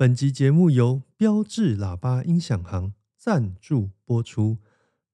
本集节目由标致喇叭音响行赞助播出。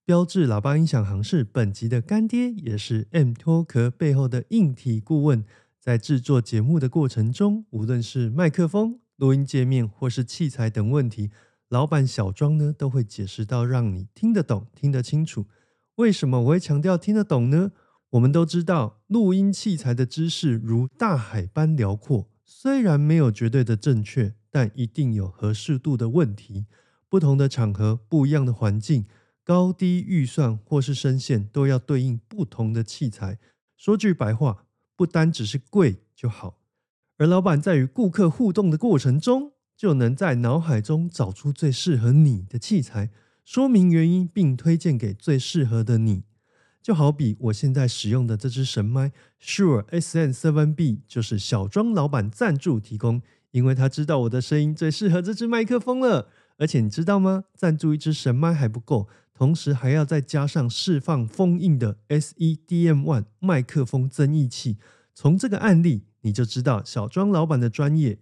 标致喇叭音响行是本集的干爹，也是 M 脱壳背后的硬体顾问。在制作节目的过程中，无论是麦克风、录音界面或是器材等问题，老板小庄呢都会解释到让你听得懂、听得清楚。为什么我会强调听得懂呢？我们都知道，录音器材的知识如大海般辽阔，虽然没有绝对的正确。但一定有合适度的问题。不同的场合、不一样的环境、高低预算或是声线，都要对应不同的器材。说句白话，不单只是贵就好。而老板在与顾客互动的过程中，就能在脑海中找出最适合你的器材，说明原因，并推荐给最适合的你。就好比我现在使用的这支神麦 Sure SM7B，就是小庄老板赞助提供。因为他知道我的声音最适合这支麦克风了，而且你知道吗？赞助一支神麦还不够，同时还要再加上释放封印的 SEDM One 麦克风增益器。从这个案例你就知道小庄老板的专业。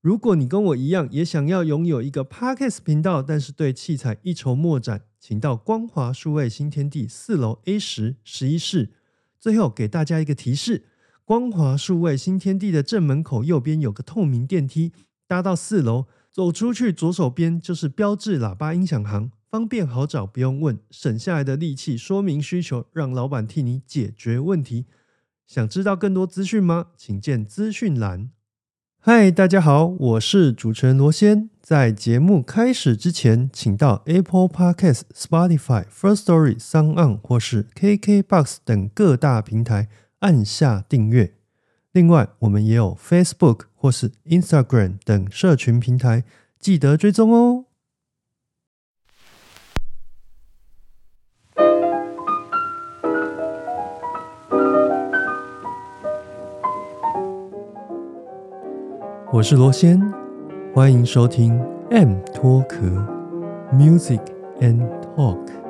如果你跟我一样也想要拥有一个 Podcast 频道，但是对器材一筹莫展，请到光华数位新天地四楼 A 十十一室。最后给大家一个提示。光华数位新天地的正门口右边有个透明电梯，搭到四楼，走出去左手边就是标志喇叭音响行，方便好找，不用问，省下来的力气说明需求，让老板替你解决问题。想知道更多资讯吗？请见资讯栏。嗨，大家好，我是主持人罗先。在节目开始之前，请到 Apple Podcast、Spotify、First Story、s o n On 或是 KKBox 等各大平台。按下订阅。另外，我们也有 Facebook 或是 Instagram 等社群平台，记得追踪哦。我是罗先，欢迎收听 M 脱壳 Music and Talk。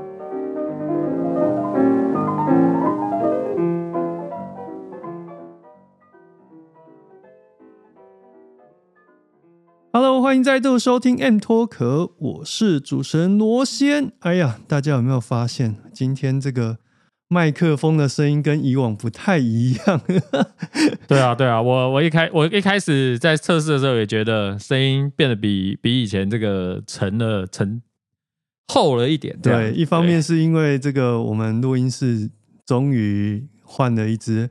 欢迎再度收听 M 脱壳，我是主持人罗先。哎呀，大家有没有发现今天这个麦克风的声音跟以往不太一样？对啊，对啊，我我一开我一开始在测试的时候也觉得声音变得比比以前这个沉了沉厚了一点。对，一方面是因为这个我们录音室终于换了一支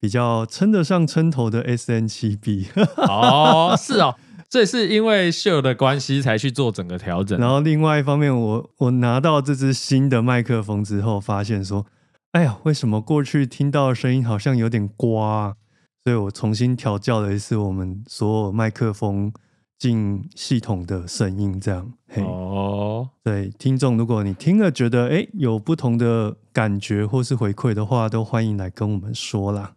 比较称得上称头的 S N 七 B。哦，是哦。这是因为秀的关系才去做整个调整，然后另外一方面，我我拿到这支新的麦克风之后，发现说，哎呀，为什么过去听到的声音好像有点刮？所以我重新调教了一次我们所有麦克风进系统的声音，这样。哦，对，听众，如果你听了觉得哎有不同的感觉或是回馈的话，都欢迎来跟我们说啦。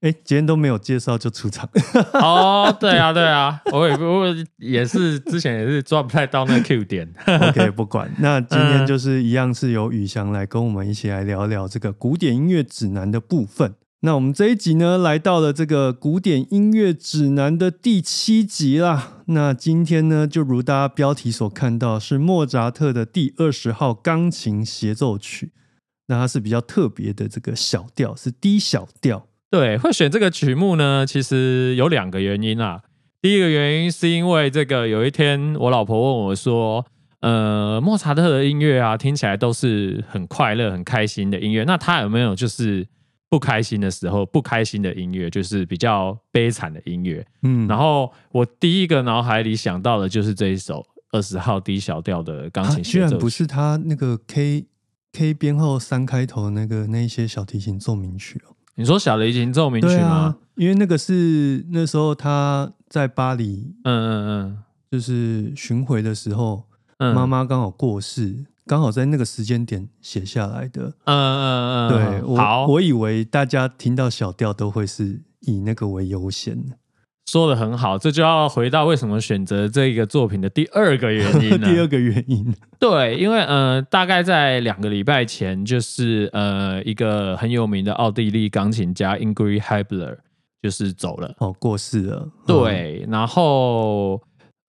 哎，今天都没有介绍就出场 哦。对啊，对啊，我也我也是之前也是抓不太到那 Q 点。OK，不管。那今天就是一样是由宇翔来跟我们一起来聊聊这个古典音乐指南的部分。那我们这一集呢，来到了这个古典音乐指南的第七集啦。那今天呢，就如大家标题所看到，是莫扎特的第二十号钢琴协奏曲。那它是比较特别的这个小调，是 D 小调。对，会选这个曲目呢，其实有两个原因啊。第一个原因是因为这个，有一天我老婆问我说：“呃，莫扎特的音乐啊，听起来都是很快乐、很开心的音乐，那他有没有就是不开心的时候、不开心的音乐，就是比较悲惨的音乐？”嗯，然后我第一个脑海里想到的就是这一首二十号 D 小调的钢琴居然不是他那个 K K 编号三开头那个那一些小提琴奏鸣曲哦。你说小雷琴奏鸣曲吗？因为那个是那时候他在巴黎，嗯嗯嗯，就是巡回的时候，妈妈刚好过世，刚好在那个时间点写下来的。嗯嗯嗯，对，好，我以为大家听到小调都会是以那个为优先的。说的很好，这就要回到为什么选择这个作品的第二个原因 第二个原因，对，因为呃，大概在两个礼拜前，就是呃，一个很有名的奥地利钢琴家 Ingrid Heibler 就是走了，哦，过世了。对，然后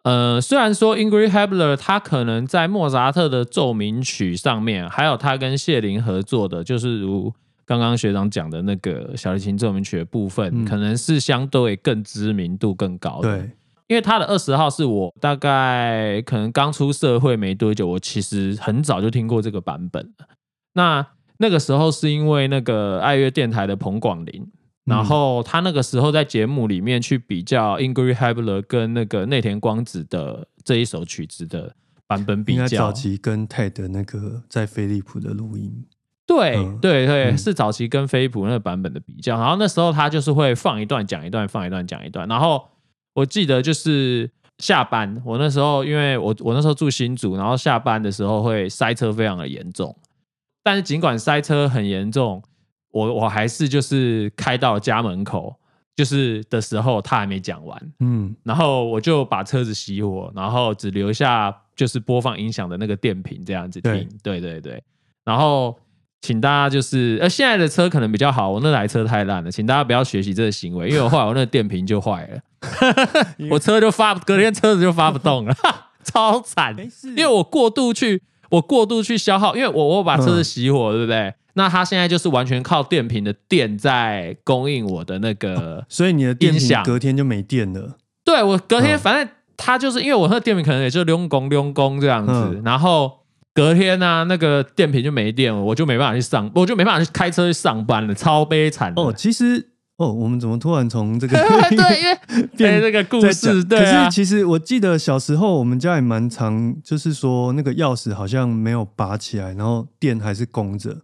呃，虽然说 Ingrid Hebler 他可能在莫扎特的奏鸣曲上面，还有他跟谢林合作的，就是如刚刚学长讲的那个小提琴奏鸣曲的部分，嗯可能是相对更知名度更高的。对，因为他的二十号是我大概可能刚出社会没多久，我其实很早就听过这个版本了。那那个时候是因为那个爱乐电台的彭广林，然后他那个时候在节目里面去比较 Ingrid Hebler 跟那个内田光子的这一首曲子的版本比应该早较。期跟 TED 那个在飞利浦的录音，对、嗯对对，嗯是早期跟飞普那个版本的比较。然后那时候他就是会放一段讲一段，放一段讲一段。然后我记得就是下班，我那时候因为我我那时候住新竹，然后下班的时候会塞车非常的严重。但是尽管塞车很严重，我我还是就是开到家门口，就是的时候他还没讲完，嗯，然后我就把车子熄火，然后只留下就是播放音响的那个电瓶这样子听。对对对，然后请大家就是呃现在的车可能比较好，我那台车太烂了，请大家不要学习这个行为，因为我后来我那个电瓶就坏了，我车就发隔天车子就发不动了，超惨。没事，因为我过度去，我过度去消耗，因为我我把车子熄火，对不对？那它现在就是完全靠电瓶的电在供应我的那个，所以你的电瓶隔天就没电了，对我隔天嗯。反正它就是因为我那个电瓶可能也就溜工溜工这样子，嗯。然后隔天呢、那个电瓶就没电了，我就没办法去上，我就没办法去开车去上班了，超悲惨的。哦，其实哦，我们怎么突然从这个 对，因为 变对这个故事，对啊可是，其实我记得小时候我们家也蛮常，就是说那个钥匙好像没有拔起来，然后电还是供着。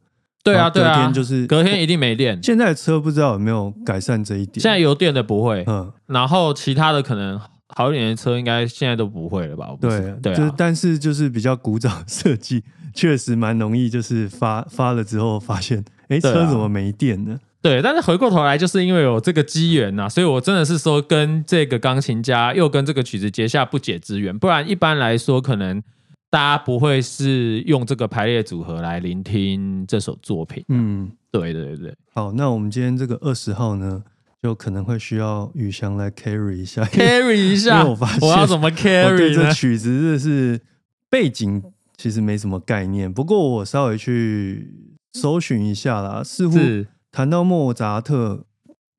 对啊，对啊就是隔天一定没电。现在的车不知道有没有改善这一点。现在有电的不会，嗯，然后其他的可能好一点的车应该现在都不会了吧？我不对，对啊，就是但是就是比较古早设计，确实蛮容易，就是发发了之后发现，哎，车怎么没电呢？对，但是回过头来，就是因为有这个机缘呐，所以我真的是说跟这个钢琴家又跟这个曲子结下不解之缘，不然一般来说可能大家不会是用这个排列组合来聆听这首作品。嗯，对对对，好，那我们今天这个二十号呢，就可能会需要宇翔来 carry 一下 carry 一下，因为我发现要怎么 carry 这呢？曲子真的是背景其实没什么概念，不过我稍微去搜寻一下啦，似乎是谈到莫扎特，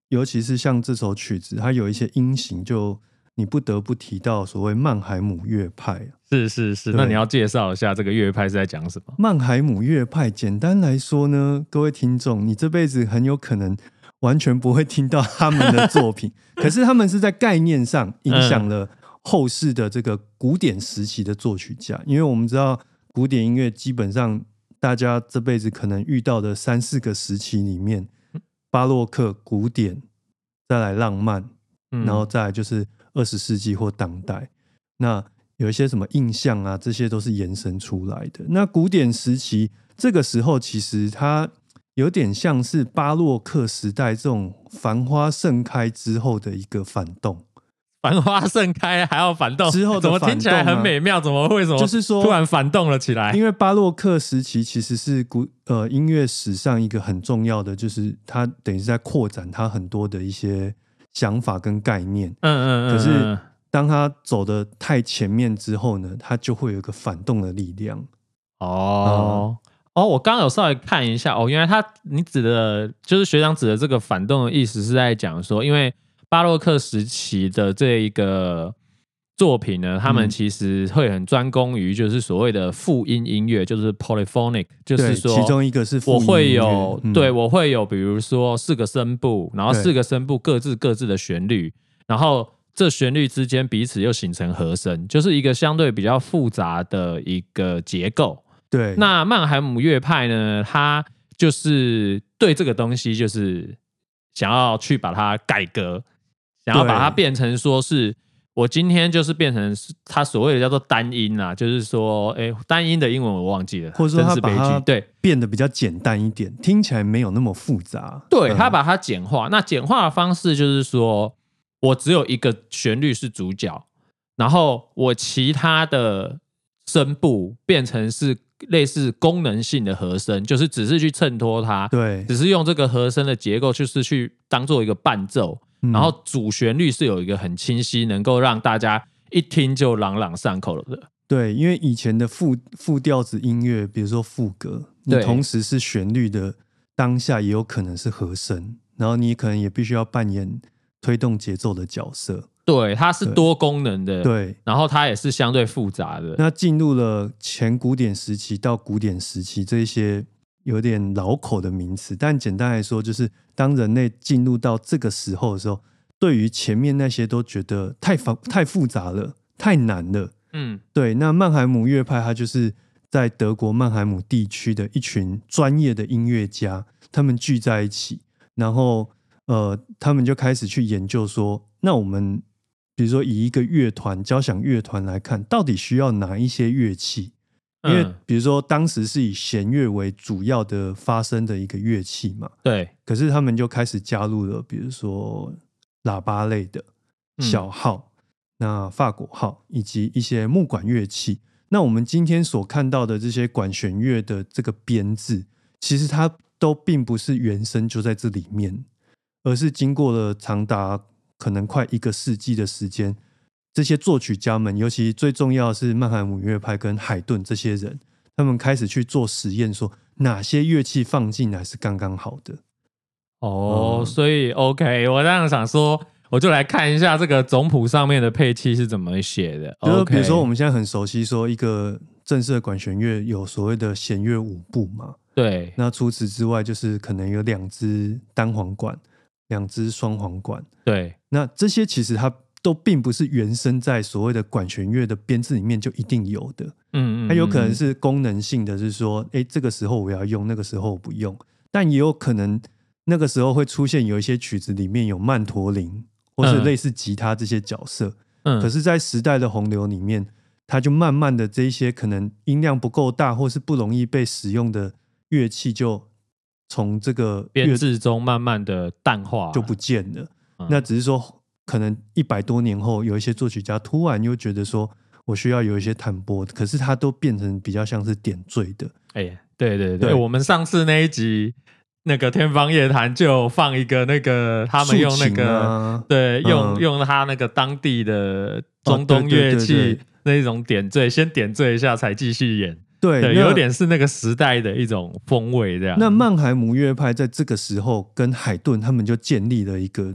尤其是像这首曲子，它有一些音型，就你不得不提到所谓曼海姆乐派啊。是是是，那你要介绍一下这个乐派是在讲什么？曼海姆乐派，简单来说呢，各位听众，你这辈子很有可能完全不会听到他们的作品，可是他们是在概念上影响了后世的这个古典时期的作曲家。因为我们知道，古典音乐基本上大家这辈子可能遇到的三四个时期里面，巴洛克、古典，再来浪漫，嗯然后再来就是二十世纪或当代。那有一些什么印象啊，这些都是延伸出来的。那古典时期这个时候，其实它有点像是巴洛克时代这种繁花盛开之后的一个反动，繁花盛开还要反动，之后的怎么听起来很美妙？怎么会什么？就是说突然反动了起来。因为巴洛克时期其实是古呃音乐史上一个很重要的，就是它等于是在扩展它很多的一些想法跟概念。嗯嗯嗯，可是嗯当它走的太前面之后呢，它就会有一个反动的力量。哦。哦，我刚刚有稍微看一下，哦，原来他你指的就是学长指的这个反动的意思是在讲说，因为巴洛克时期的这一个作品呢，他们嗯其实会很专攻于就是所谓的复音音乐，就是 polyphonic，就是，说其中一个是复我会有，嗯对我会有，比如说四个声部，然后四个声部各自各自的旋律，然后这旋律之间彼此又形成和声，就是一个相对比较复杂的一个结构。对，那曼海姆乐派呢，他就是对这个东西就是想要去把它改革，想要把它变成说是。我今天就是变成是它所谓的叫做单音啊，就是说，哎，单音的英文我忘记了，或者说真是把它剧。对，变得比较简单一点，听起来没有那么复杂。对，嗯他把它简化。那简化的方式就是说，我只有一个旋律是主角，然后我其他的声部变成是类似功能性的和声，就是只是去衬托它，对，只是用这个和声的结构，就是去当做一个伴奏。嗯然后主旋律是有一个很清晰，能够让大家一听就朗朗上口了的。对，因为以前的副副调子音乐，比如说副歌，你同时是旋律的当下，也有可能是和声，然后你可能也必须要扮演推动节奏的角色。对，它是多功能的，，对，然后它也是相对复杂的。那进入了前古典时期到古典时期这一些有点老口的名词，但简单来说，就是当人类进入到这个时候的时候，对于前面那些都觉得太复太复杂了，太难了。嗯，对，那曼海姆乐派，它就是在德国曼海姆地区的一群专业的音乐家，他们聚在一起，然后呃，他们就开始去研究说，那我们比如说以一个乐团交响乐团来看，到底需要哪一些乐器？因为嗯比如说当时是以弦乐为主要的发声的一个乐器嘛，对，可是他们就开始加入了，比如说喇叭类的嗯小号、那法国号以及一些木管乐器。那我们今天所看到的这些管弦乐的这个编制，其实它都并不是原声就在这里面，而是经过了长达可能快一个世纪的时间，这些作曲家们，尤其最重要的是曼海姆乐派跟海顿这些人，他们开始去做实验，说哪些乐器放进来是刚刚好的。哦，嗯。所以 OK，我这样想说，我就来看一下这个总谱上面的配器是怎么写的。就是比如说我们现在很熟悉说一个正式的管弦乐有所谓的弦乐五部嘛，对，那除此之外就是可能有两只单簧管、两只双簧管，对，那这些其实它都并不是原生在所谓的管弦乐的编制里面就一定有的，嗯嗯，它有可能嗯是功能性的，是说，哎，这个时候我要用，那个时候我不用，但也有可能那个时候会出现有一些曲子里面有曼陀林或是嗯。类似吉他这些角色，嗯，可是，在时代的洪流里面，它就慢慢的这一些可能音量不够大或是不容易被使用的乐器，就从这个乐编制中慢慢的淡化，就不见了。嗯。那只是说，可能一百多年后，有一些作曲家突然又觉得说，我需要有一些弹拨，可是它都变成比较像是点缀的。哎、对对对，对我们上次那一集那个天方夜谭就放一个那个他们用那个、啊。对用、嗯。用他那个当地的哦中东乐器对。那一种点缀，先点缀一下才继续演，对，对，有点是那个时代的一种风味这样。那曼海姆乐派在这个时候跟海顿他们就建立了一个，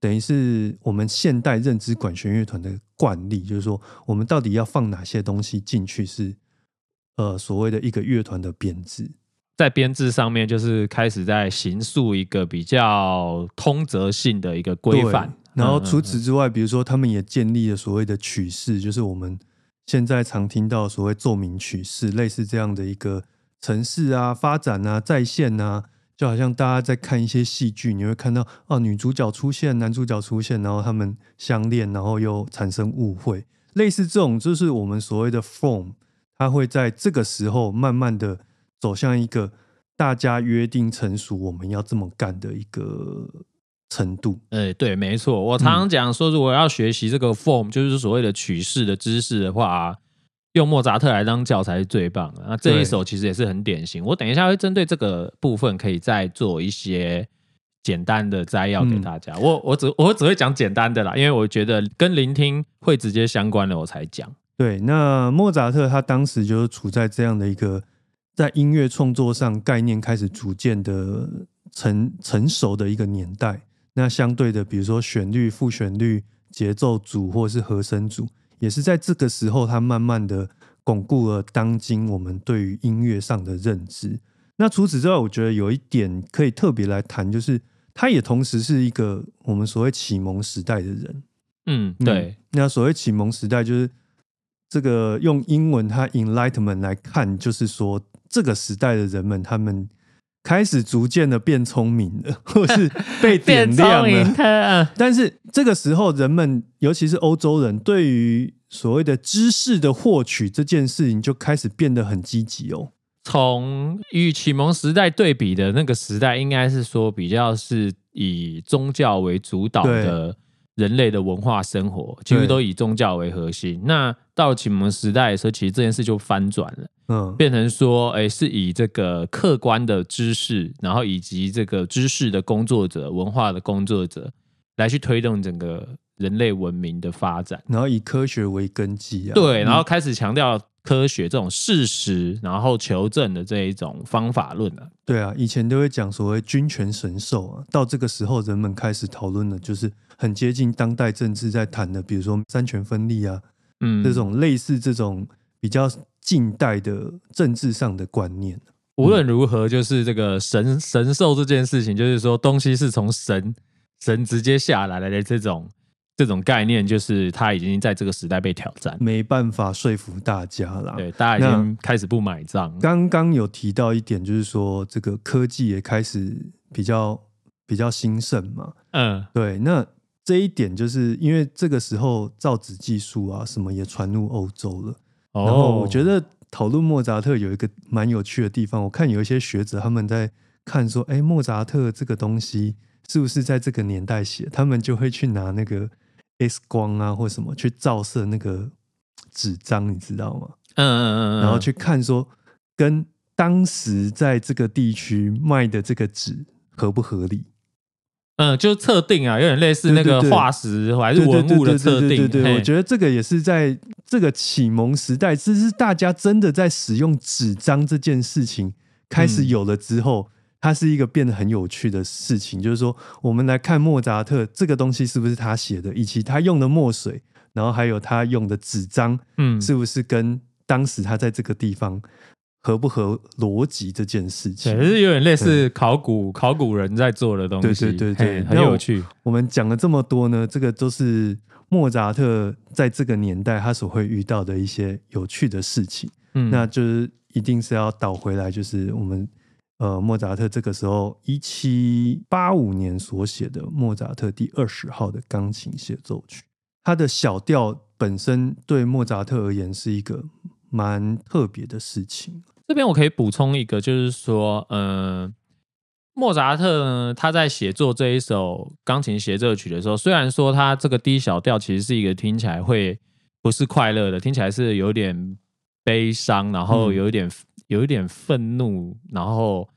等于是我们现代认知管弦乐团的惯例，就是说我们到底要放哪些东西进去是呃所谓的一个乐团的编制。在编制上面，就是开始在形塑一个比较通则性的一个规范。然后嗯除此之外，比如说他们也建立了所谓的曲式，就是我们现在常听到所谓奏鸣曲式，类似这样的一个城市啊、发展啊、再现啊，就好像大家在看一些戏剧，你会看到哦，女主角出现，男主角出现，然后他们相恋，然后又产生误会，类似这种就是我们所谓的 form，它会在这个时候慢慢的走向一个大家约定成熟，我们要这么干的一个程度。哎，对，没错。我常常讲说，如果要学习这个 form，就是所谓的曲式的知识的话，用莫扎特来当教材是最棒的。那这一首其实也是很典型。我等一下会针对这个部分，可以再做一些简单的摘要给大家。我我只我只会讲简单的啦，因为我觉得跟聆听会直接相关的，我才讲。对，那莫扎特他当时就是处在这样的一个在音乐创作上概念开始逐渐的成成熟的一个年代。那相对的，比如说旋律、副旋律、节奏组或是和声组，也是在这个时候，他慢慢的巩固了当今我们对于音乐上的认知。那除此之外，我觉得有一点可以特别来谈，就是他也同时是一个我们所谓启蒙时代的人。嗯，嗯对，那所谓启蒙时代，就是这个用英文它 enlightenment 来看，就是说这个时代的人们，他们开始逐渐的变聪明了，或是被点亮了。但是这个时候，人们尤其是欧洲人，对于所谓的知识的获取这件事情，就开始变得很积极哦。从与启蒙时代对比的那个时代，应该是说比较是以宗教为主导的人类的文化生活，几乎都以宗教为核心。那到启蒙时代的时候，其实这件事就翻转了，嗯，变成说，哎，是以这个客观的知识，然后以及这个知识的工作者、文化的工作者来去推动整个人类文明的发展。然后以科学为根基啊，对，然后嗯开始强调科学这种事实，然后求证的这一种方法论啊。对啊，以前都会讲所谓君权神授啊，到这个时候人们开始讨论的，就是很接近当代政治在谈的，比如说三权分立啊，嗯，这种类似这种比较近代的政治上的观念。无论如何，就是这个神神兽这件事情，就是说东西是从神神直接下来的这种这种概念，就是它已经在这个时代被挑战。没办法说服大家了。对，大家已经开始不买账。刚刚有提到一点，就是说这个科技也开始比较比较兴盛嘛。嗯对，那这一点就是因为这个时候造纸技术啊什么也传入欧洲了。哦，然后我觉得讨论莫扎特有一个蛮有趣的地方，我看有一些学者他们在看说，哎，莫扎特这个东西是不是在这个年代写？他们就会去拿那个 X 光啊或什么去照射那个纸张，你知道吗？嗯嗯嗯嗯，然后去看说跟当时在这个地区卖的这个纸合不合理？嗯，就是测定啊，有点类似那个化石还是文物的测定。对对对对对，我觉得这个也是在这个启蒙时代，这是大家真的在使用纸张这件事情开始有了之后，它是一个变得很有趣的事情。就是说，我们来看莫扎特这个东西是不是他写的，以及他用的墨水，然后还有他用的纸张，嗯，是不是跟当时他在这个地方合不合逻辑这件事情对，。是有点类似考古考古人在做的东西。对对对对很有趣。我们讲了这么多呢，这个都是莫扎特在这个年代他所会遇到的一些有趣的事情。嗯，那就是一定是要倒回来，就是我们呃莫扎特这个时候一七八五年所写的莫扎特第二十号的钢琴协奏曲，它的小调本身对莫扎特而言是一个蛮特别的事情。这边我可以补充一个，就是说，嗯、莫扎特呢，他在写作这一首钢琴协奏曲的时候，虽然说他这个低小调其实是一个听起来会不是快乐的，听起来是有点悲伤，然后嗯。有一点、有一点愤怒，然后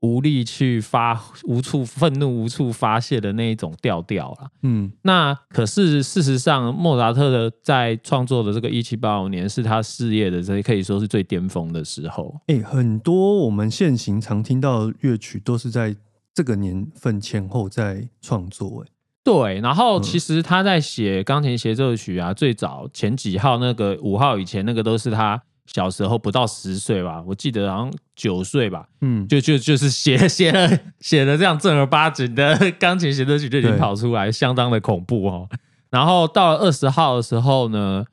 无力去发无处愤怒无处发泄的那一种调调啦。嗯，那可是事实上，莫扎特的在创作的这个一七八五年是他事业的这可以说是最巅峰的时候。哎、很多我们现行常听到的乐曲都是在这个年份前后在创作。哎，对，然后嗯其实他在写钢琴协奏曲啊，最早前几号那个五号以前那个都是他小时候不到十岁吧，我记得好像九岁吧，嗯，就就就是写 写了写了这样正儿八经的 钢琴协奏曲就已经跑出来，相当的恐怖哦。然后到了二十号的时候呢，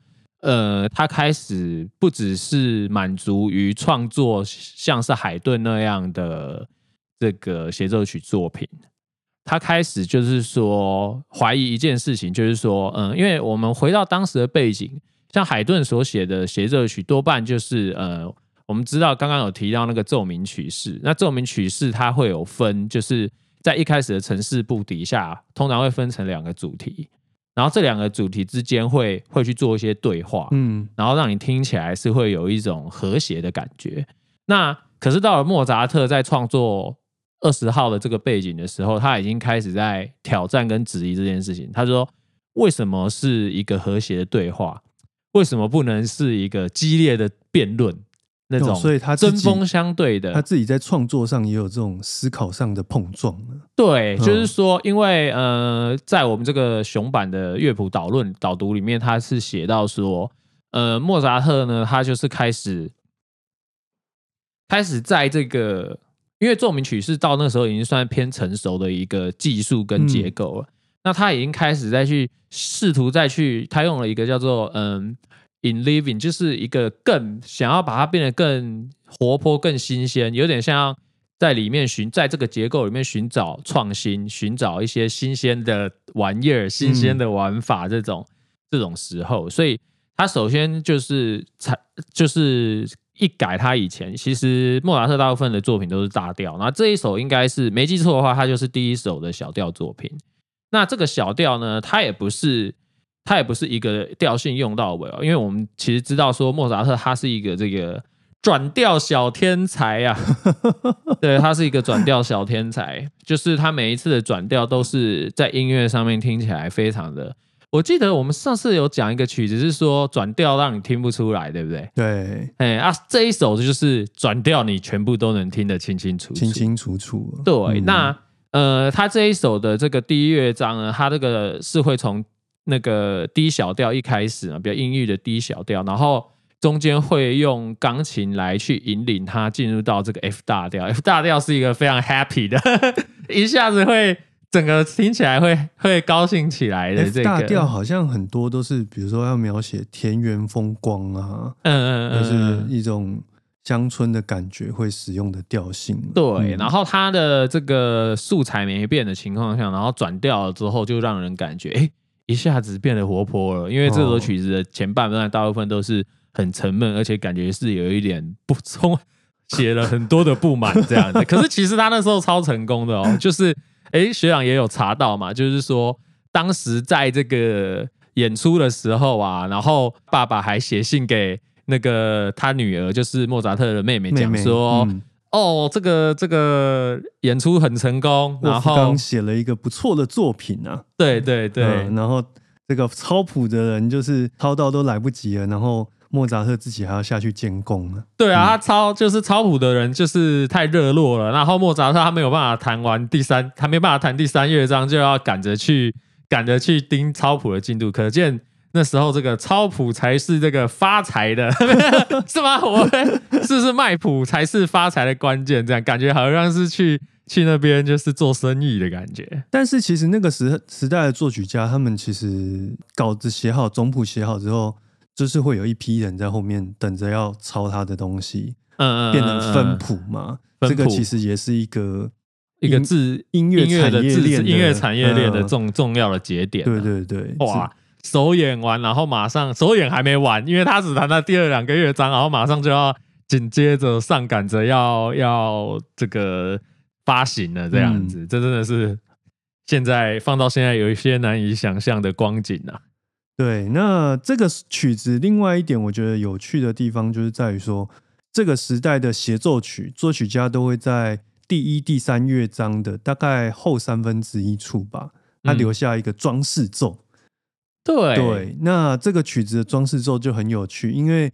呃，他开始不只是满足于创作像是海顿那样的这个协奏曲作品，他开始就是说怀疑一件事情，就是说，嗯，因为我们回到当时的背景，像海顿所写的协奏曲，多半就是呃，我们知道刚刚有提到那个奏鸣曲式，那奏鸣曲式它会有分，就是在一开始的城市部底下，通常会分成两个主题，然后这两个主题之间会会去做一些对话，嗯，然后让你听起来是会有一种和谐的感觉。那可是到了莫扎特在创作二十号的这个背景的时候，他已经开始在挑战跟质疑这件事情。他说：“为什么是一个和谐的对话？为什么不能是一个激烈的辩论？那种哦所以他针锋相对的，他自己在创作上也有这种思考上的碰撞呢。对，嗯就是说，因为呃，在我们这个熊版的乐谱导论导读里面，他是写到说，呃，莫扎特呢，他就是开始开始在这个，因为奏鸣曲是到那时候已经算偏成熟的一个技术跟结构了，那他已经开始再去试图再去，他用了一个叫做嗯。In living 就是一个更想要把它变得更活泼、更新鲜，有点像在里面寻，在这个结构里面寻找创新，寻找一些新鲜的玩意儿、新鲜的玩法这种、这种时候，所以他首先就是才就是一改他以前，其实莫扎特大部分的作品都是大调，那这一首应该是没记错的话，他就是第一首的小调作品。那这个小调呢，它也不是。它也不是一个调性用到尾哦，因为我们其实知道说莫扎特他是一个这个转调小天才呀、啊，对他是一个转调小天才，就是他每一次的转调都是在音乐上面听起来非常的我记得我们上次有讲一个曲子是说转调让你听不出来，对不对？对，哎啊，这一首就是转调你全部都能听得清清楚楚。清清楚楚。对，嗯那呃，他这一首的这个第一乐章呢，它这个是会从那个低小调一开始啊，比较阴郁的低小调，然后中间会用钢琴来去引领它进入到这个 F 大调。F 大调是一个非常 happy 的，一下子会整个听起来会会高兴起来的这个大调好像很多都是，比如说要描写田园风光啊，嗯嗯嗯，就是嗯一种乡村的感觉会使用的调性。对，嗯然后它的这个素材没变的情况下，然后转调了之后，就让人感觉哎，诶一下子变得活泼了。因为这首哦曲子的前半段大部分都是很沉闷，而且感觉是有一点不充，写了很多的不满这样子。可是其实他那时候超成功的哦，就是哎，学长也有查到嘛，就是说当时在这个演出的时候啊，然后爸爸还写信给。那个他女儿就是莫扎特的妹妹，讲妹妹说，嗯哦，这个这个演出很成功，然后写了一个不错的作品啊，对对对、嗯然后这个抄谱的人就是抄到都来不及了，然后莫扎特自己还要下去监工了。对啊，他抄就是抄谱的人就是太热络了，然后莫扎特他没有办法弹完第三，他没办法弹第三乐章，就要赶着去赶着去盯抄谱的进度，可见。那时候这个抄谱才是这个发财的，是吗？我们是不是卖谱才是发财的关键？这样感觉好像是去去那边就是做生意的感觉。但是其实那个时时代的作曲家，他们其实稿子写好、总谱写好之后，就是会有一批人在后面等着要抄他的东西，嗯嗯，变成分嗯谱嘛。这个其实也是一个一个音制音乐音乐的制产业链音乐产业链的嗯重重要的节点啊。对对对，哇，首演完，然后马上首演还没完，因为他只弹到第二两个乐章，然后马上就要紧接着上赶着要要这个发行了，这样嗯子，这真的是现在放到现在有一些难以想象的光景啊。对，那这个曲子另外一点我觉得有趣的地方，就是在于说，这个时代的协奏曲，作曲家都会在第一、第三乐章的大概后三分之一处吧，他嗯留下一个装饰奏。对对，那这个曲子的装饰奏就很有趣，因为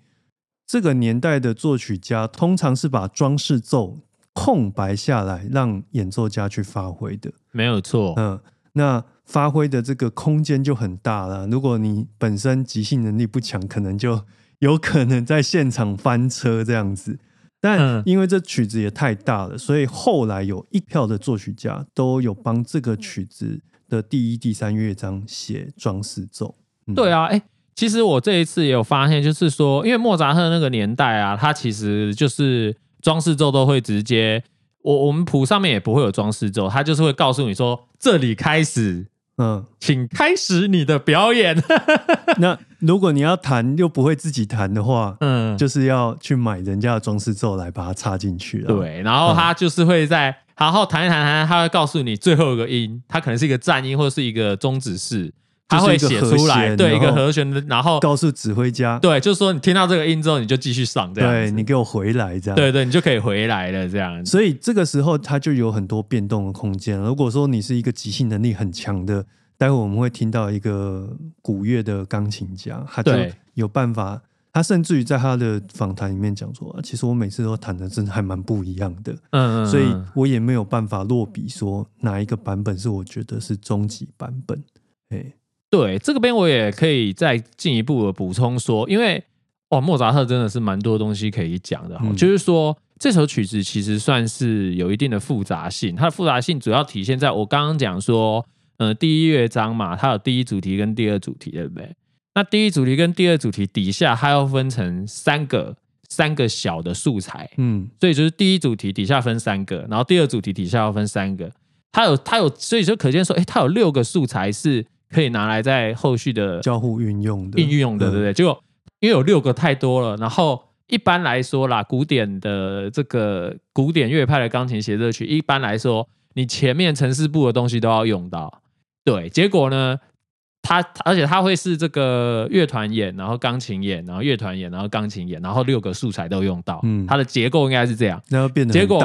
这个年代的作曲家通常是把装饰奏空白下来，让演奏家去发挥的。没有错。嗯，那发挥的这个空间就很大了。如果你本身即兴能力不强，可能就有可能在现场翻车这样子。但嗯因为这曲子也太大了，所以后来有一票的作曲家都有帮这个曲子的第一、第三乐章写装饰奏。嗯对啊，哎、其实我这一次也有发现，就是说，因为莫扎特那个年代啊，他其实就是装饰奏都会直接，我我们谱上面也不会有装饰奏，他就是会告诉你说，这里开始，嗯，请开始你的表演。那如果你要弹又不会自己弹的话，嗯，就是要去买人家的装饰奏来把它插进去了。，对，然后他就是会在，然后弹一弹弹，他会告诉你最后一个音，它可能是一个战音或者是一个终止式，他会写出来，对，一个和弦的，然后告诉指挥家，对，就是说你听到这个音之后，你就继续上这样，对你给我回来这样。对对，你就可以回来了这样。所以这个时候它就有很多变动的空间。如果说你是一个即兴能力很强的，待会我们会听到一个古乐的钢琴家，他就对有办法。他甚至于在他的访谈里面讲说，啊其实我每次都弹的真的还蛮不一样的，嗯嗯，所以嗯我也没有办法落笔说哪一个版本是我觉得是终极版本。哎，对这个边我也可以再进一步的补充说，因为哦，莫扎特真的是蛮多东西可以讲的哈、嗯就是说这首曲子其实算是有一定的复杂性，它的复杂性主要体现在我刚刚讲说，呃，第一乐章嘛，它有第一主题跟第二主题，对不对？那第一主题跟第二主题底下，它要分成三个三个小的素材，嗯，所以就是第一主题底下分三个，然后第二主题底下要分三个。它有它有，所以就可见说，哎，它有六个素材是可以拿来在后续的交互运用的，运用的，对不嗯对？结果因为有六个太多了，然后一般来说啦，古典的这个古典乐派的钢琴协奏曲，一般来说你前面城市部的东西都要用到，对。结果呢，它而且他会是这个乐团演，然后钢琴演，然后乐团演，然后钢琴演，然后六个素材都用到，嗯它的结构应该是这样。那要变得结果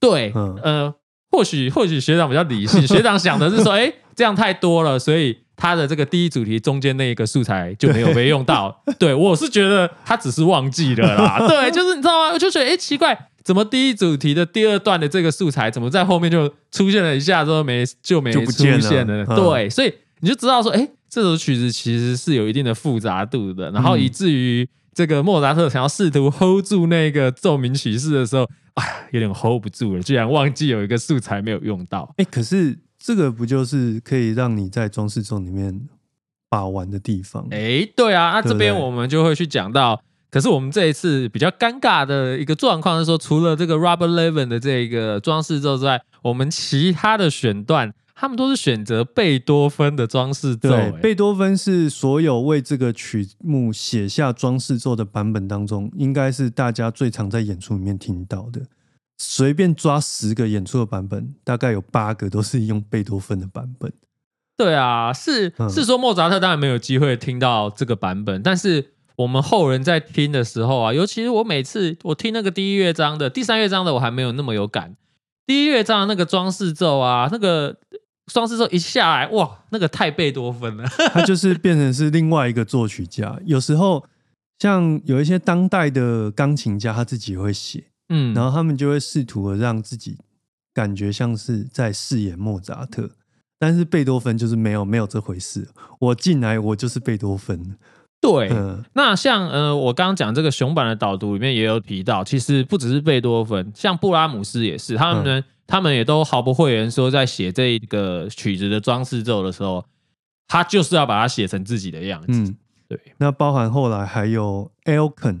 对，嗯呃，或许或许学长比较理性，学长想的是说，哎，这样太多了，所以他的这个第一主题中间那一个素材就没有被用到。对我是觉得他只是忘记了啦。对，就是你知道吗？我就觉得哎奇怪，怎么第一主题的第二段的这个素材，怎么在后面就出现了一下之后没就没出就不见了现了？嗯对，所以你就知道说，哎，这首曲子其实是有一定的复杂度的，然后嗯以至于这个莫扎特想要试图 hold 住那个奏鸣曲式的时候，哎呀，有点 hold 不住了，居然忘记有一个素材没有用到。哎，可是这个不就是可以让你在装饰中里面把玩的地方？哎，对啊，那这边我们就会去讲到。可是我们这一次比较尴尬的一个状况是说，除了这个 Robert Levin 的这个装饰奏之外，我们其他的选段，他们都是选择贝多芬的装饰奏。对，哎贝多芬是所有为这个曲目写下装饰奏的版本当中，应该是大家最常在演出里面听到的。随便抓十个演出的版本，大概有八个都是用贝多芬的版本。对啊，是嗯是说莫扎特当然没有机会听到这个版本，但是我们后人在听的时候啊，尤其是我每次我听那个第一乐章的、第三乐章的，我还没有那么有感。第一乐章的那个装饰奏啊，那个装饰奏一下来，哇，那个太贝多芬了。他就是变成是另外一个作曲家。有时候像有一些当代的钢琴家，他自己也会写，嗯，然后他们就会试图的让自己感觉像是在饰演莫扎特。但是贝多芬就是没有没有这回事，我进来我就是贝多芬。对，嗯，那像呃，我刚刚讲这个熊版的导读里面也有提到，其实不只是贝多芬，像布拉姆斯也是，他们呢，他们也都毫不讳言说，在写这个曲子的装饰奏的时候，他就是要把它写成自己的样子。嗯，对，那包含后来还有 Elkin，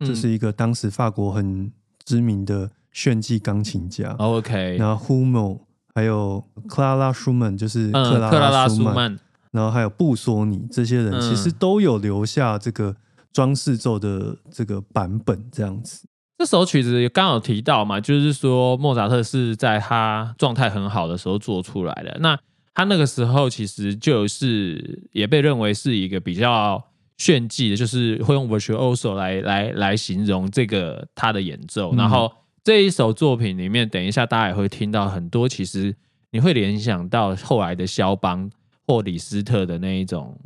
嗯这是一个当时法国很知名的炫技钢琴家。哦 OK，然后 Hummel，还有克拉拉舒曼，就是嗯，克拉克拉拉舒曼，然后还有布索尼，这些人嗯其实都有留下这个装饰奏的这个版本，这样子。这首曲子刚好提到嘛，就是说莫扎特是在他状态很好的时候做出来的。那他那个时候其实就是也被认为是一个比较炫技的，就是会用 virtuoso 来来来形容这个他的演奏。嗯然后这一首作品里面，等一下大家也会听到很多，其实你会联想到后来的肖邦或李斯特的那一种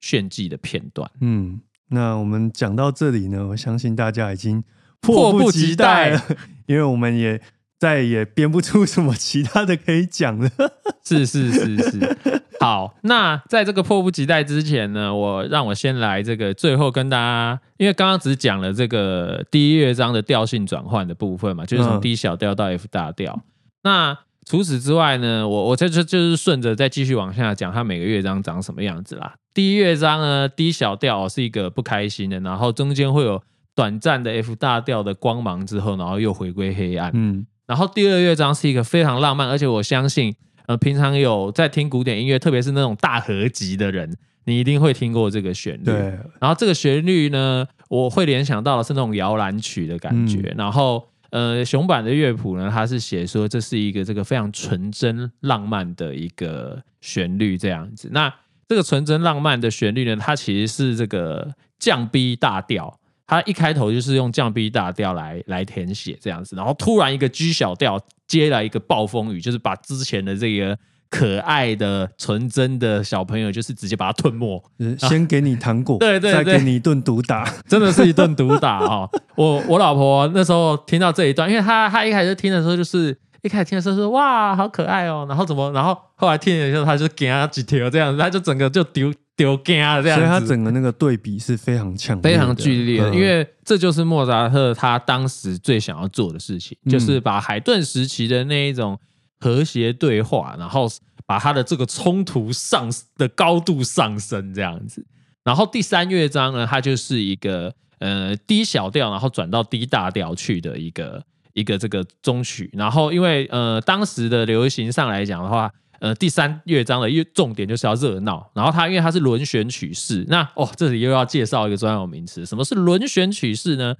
炫技的片段。嗯，那我们讲到这里呢，我相信大家已经迫不及待 因为我们也再也编不出什么其他的可以讲了。是是是是，好，那在这个迫不及待之前呢，我让我先来这个最后跟大家，因为刚刚只讲了这个第一乐章的调性转换的部分嘛，就是从嗯 D 小调到 F 大调。那除此之外呢，我我这就就是顺着再继续往下讲，它每个乐章长什么样子啦。第一乐章呢，D 小调是一个不开心的，然后中间会有短暂的 F 大调的光芒之后，然后又回归黑暗。嗯然后第二乐章是一个非常浪漫，而且我相信，呃，平常有在听古典音乐，特别是那种大合集的人，你一定会听过这个旋律。对，然后这个旋律呢，我会联想到的是那种摇篮曲的感觉。然后，呃，熊版的乐谱呢，它是写说这是一个这个非常纯真浪漫的一个旋律这样子。那这个纯真浪漫的旋律呢，它其实是这个降 B 大调。它一开头就是用降 B 大调来来填写这样子，然后突然一个 G 小调接来一个暴风雨，就是把之前的这个可爱的纯真的小朋友，就是直接把它吞没，就是先给你糖果，对对对再给你一顿毒打。真的是一顿毒打哈、我我老婆那时候听到这一段，因为她她一开始听的时候就是一开始听的时候说哇好可爱哦，然后怎么，然后后来听的时候她就给他几条这样子，她就整个就丢丢惊了这样子，所以他整个那个对比是非常强，非常剧烈的，嗯因为这就是莫扎特他当时最想要做的事情，嗯就是把海顿时期的那一种和谐对话，然后把他的这个冲突上的高度上升这样子。然后第三乐章呢，它就是一个呃低小调，然后转到低大调去的一个一个这个中曲。然后因为呃当时的流行上来讲的话，呃第三乐章的乐重点就是要热闹。然后它因为它是轮旋曲式，那哦这里又要介绍一个专有名词，什么是轮旋曲式呢？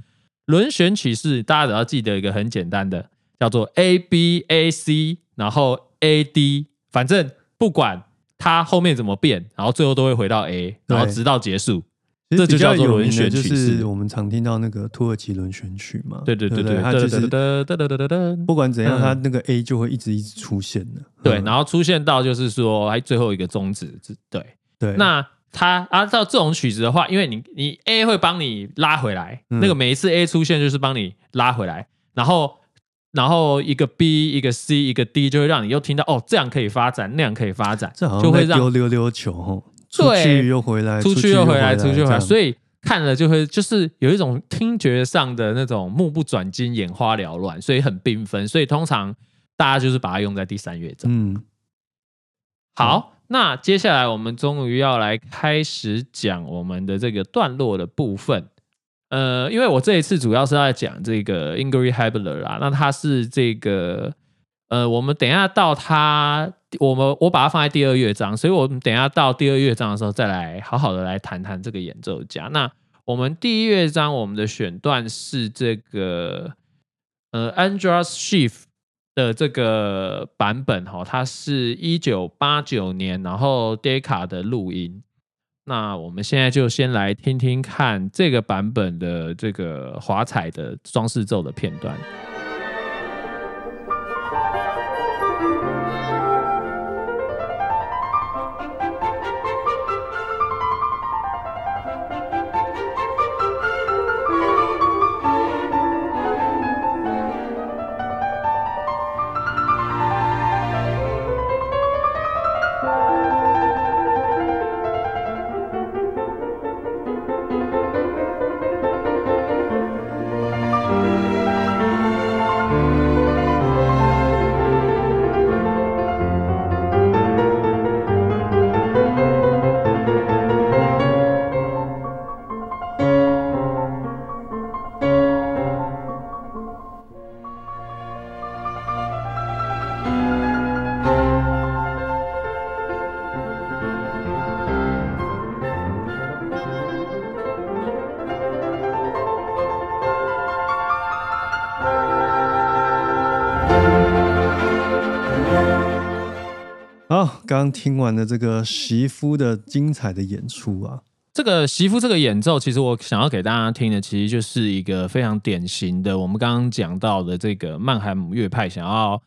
轮旋曲式大家只要记得一个很简单的，叫做 A B A C，然后 A D，反正不管它后面怎么变，然后最后都会回到 A，然后直到结束。这就叫做轮旋曲式。是我们常听到那个土耳其轮旋曲嘛，对对对不对？对，它就是哒哒哒哒哒哒不管怎样，嗯。它那个 A 就会一直一直出现的。对，嗯。然后出现到就是说，哎，最后一个终止，对，对，那它按照这种曲子的话，因为你你 A 会帮你拉回来，嗯。那个每一次 A 出现就是帮你拉回来，然后然后一个 B 一个 C 一个 D 就会让你又听到哦，这样可以发展，那样可以发展，就会让丢溜溜球哦，出对去又回来，出去去又回来，出去又回来，所以看了就会就是有一种听觉上的那种目不转睛、眼花缭乱，所以很缤纷，所以通常大家就是把它用在第三乐章。嗯，好，那接下来我们终于要来开始讲我们的这个段落的部分。呃，因为我这一次主要是要讲这个 Ingrid Hebler 啦，那他是这个呃，我们等一下到他，我们我把它放在第二乐章，所以我们等一下到第二乐章的时候再来好好的来谈谈这个演奏家。那我们第一乐章我们的选段是这个呃 Andras Schiff 的这个版本哈，它是一九八九年，然后 Decca 的录音。那我们现在就先来听听看这个版本的这个华彩的装饰奏的片段。刚刚听完了这个媳妇的精彩的演出啊，这个媳妇这个演奏，其实我想要给大家听的，其实就是一个非常典型的，我们刚刚讲到的这个曼海姆乐派想要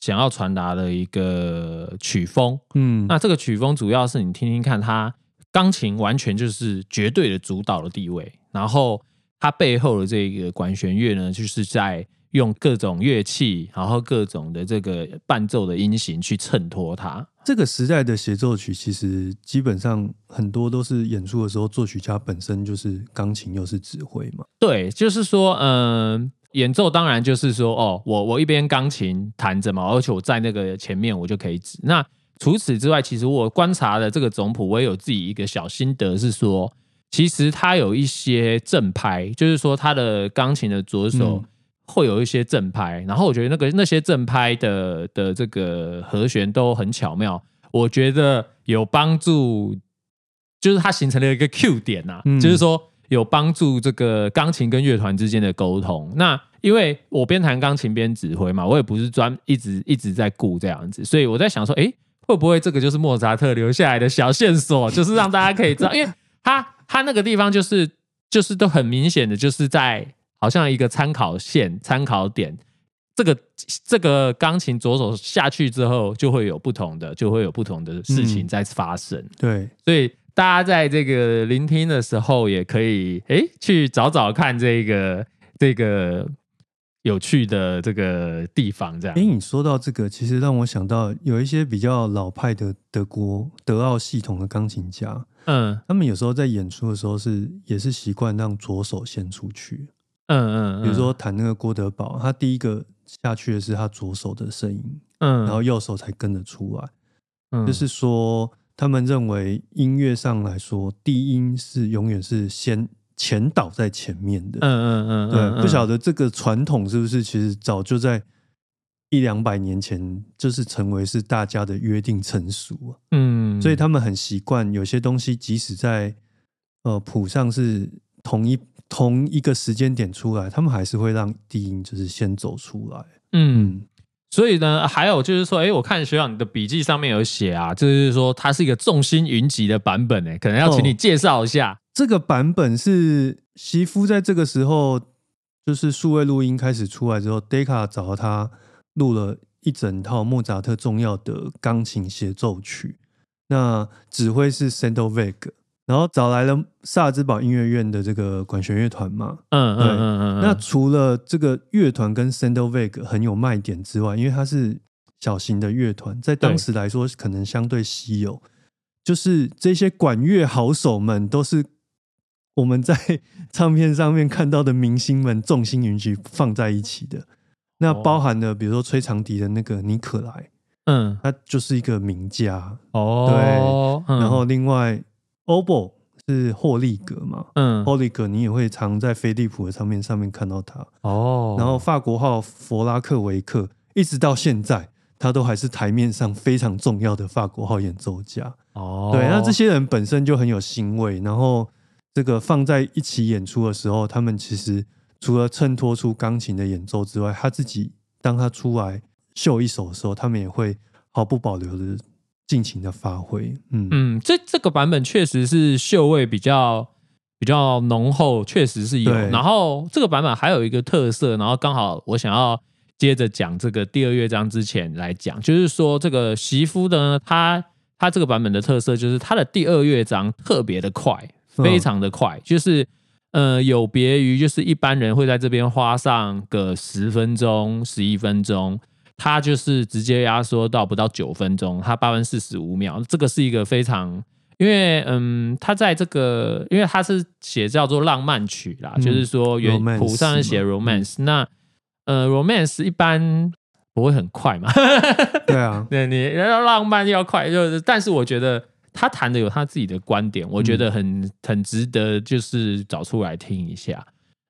想要传达的一个曲风。嗯，那这个曲风主要是你听听看，它钢琴完全就是绝对的主导的地位，然后它背后的这个管弦乐呢，就是在用各种乐器，然后各种的这个伴奏的音型去衬托它。这个时代的协奏曲其实基本上很多都是演出的时候，作曲家本身就是钢琴又是指挥嘛，对，就是说，嗯、演奏当然就是说，哦，我我一边钢琴弹着嘛，而且我在那个前面我就可以指。那除此之外，其实我观察的这个总谱，我也有自己一个小心得，是说，其实它有一些正拍，就是说它的钢琴的左手嗯会有一些正拍，然后我觉得那个那些正拍的的这个和弦都很巧妙，我觉得有帮助，就是它形成了一个 Q 点呐、嗯就是说有帮助这个钢琴跟乐团之间的沟通。那因为我边弹钢琴边指挥嘛，我也不是专一直一直在顾这样子，所以我在想说，哎，会不会这个就是莫扎特留下来的小线索，就是让大家可以知道，因为他他那个地方就是就是都很明显的就是在好像一个参考线、参考点。这个这个钢琴左手下去之后，就会有不同的，就会有不同的事情嗯在发生。对，所以大家在这个聆听的时候，也可以诶去找找看这个这个有趣的这个地方，这样哎，。你说到这个，其实让我想到有一些比较老派的德国德奥系统的钢琴家，嗯他们有时候在演出的时候是也是习惯让左手先出去，嗯嗯，比如说弹那个郭德宝，他第一个下去的是他左手的声音，嗯，然后右手才跟着出来。嗯就是说，他们认为音乐上来说，低音是永远是先前导在前面的。嗯嗯嗯，对，不晓得得这个传统是不是其实早就在一两百年前，就是成为是大家的约定成熟啊。嗯，所以他们很习惯有些东西，即使在呃谱上是同一同一个时间点出来，他们还是会让低音就是先走出来。嗯。所以呢，还有就是说，哎，我看学长你的笔记上面有写啊，就是说它是一个众星云集的版本，哎，可能要请你哦介绍一下。这个版本是媳妇在这个时候，就是数位录音开始出来之后，Decca 找到他录了一整套莫扎特重要的钢琴协奏曲。那指挥是 Sandoval，然后找来了萨尔兹堡音乐院的这个管弦乐团嘛。嗯对嗯嗯嗯，那除了这个乐团跟 Sandoval 很有卖点之外，因为它是小型的乐团，在当时来说可能相对稀有。就是这些管乐好手们，都是我们在 唱片上面看到的明星们众星云集放在一起的。那哦包含了比如说吹长笛的那个尼可莱，嗯他就是一个名家。哦，对然后另外 oboe 是霍利格嘛，嗯霍利格你也会常在飞利浦的唱片上面看到他。哦，然后法国号弗拉克维克一直到现在，他都还是台面上非常重要的法国号演奏家。哦，对，那这些人本身就很有欣慰，然后这个放在一起演出的时候，他们其实除了衬托出钢琴的演奏之外，他自己当他出来秀一首的时候，他们也会毫不保留的尽情的发挥。嗯嗯，这这个版本确实是嗅味比较比较浓厚，确实是有。然后这个版本还有一个特色，然后刚好我想要接着讲这个第二乐章之前来讲，就是说这个媳妇呢，他他这个版本的特色就是他的第二乐章特别的快，嗯非常的快，就是。呃，有别于就是一般人会在这边花上个十分钟、十一分钟，它就是直接压缩到不到九分钟，它八分四十五秒，这个是一个非常，因为嗯，他在这个，因为他是写叫做浪漫曲啦，嗯就是说原谱上是写 romance，、那呃 romance 一般不会很快嘛，对啊，对你要浪漫要快，就是，但是我觉得他弹的有他自己的观点，我觉得很、很值得，就是找出来听一下。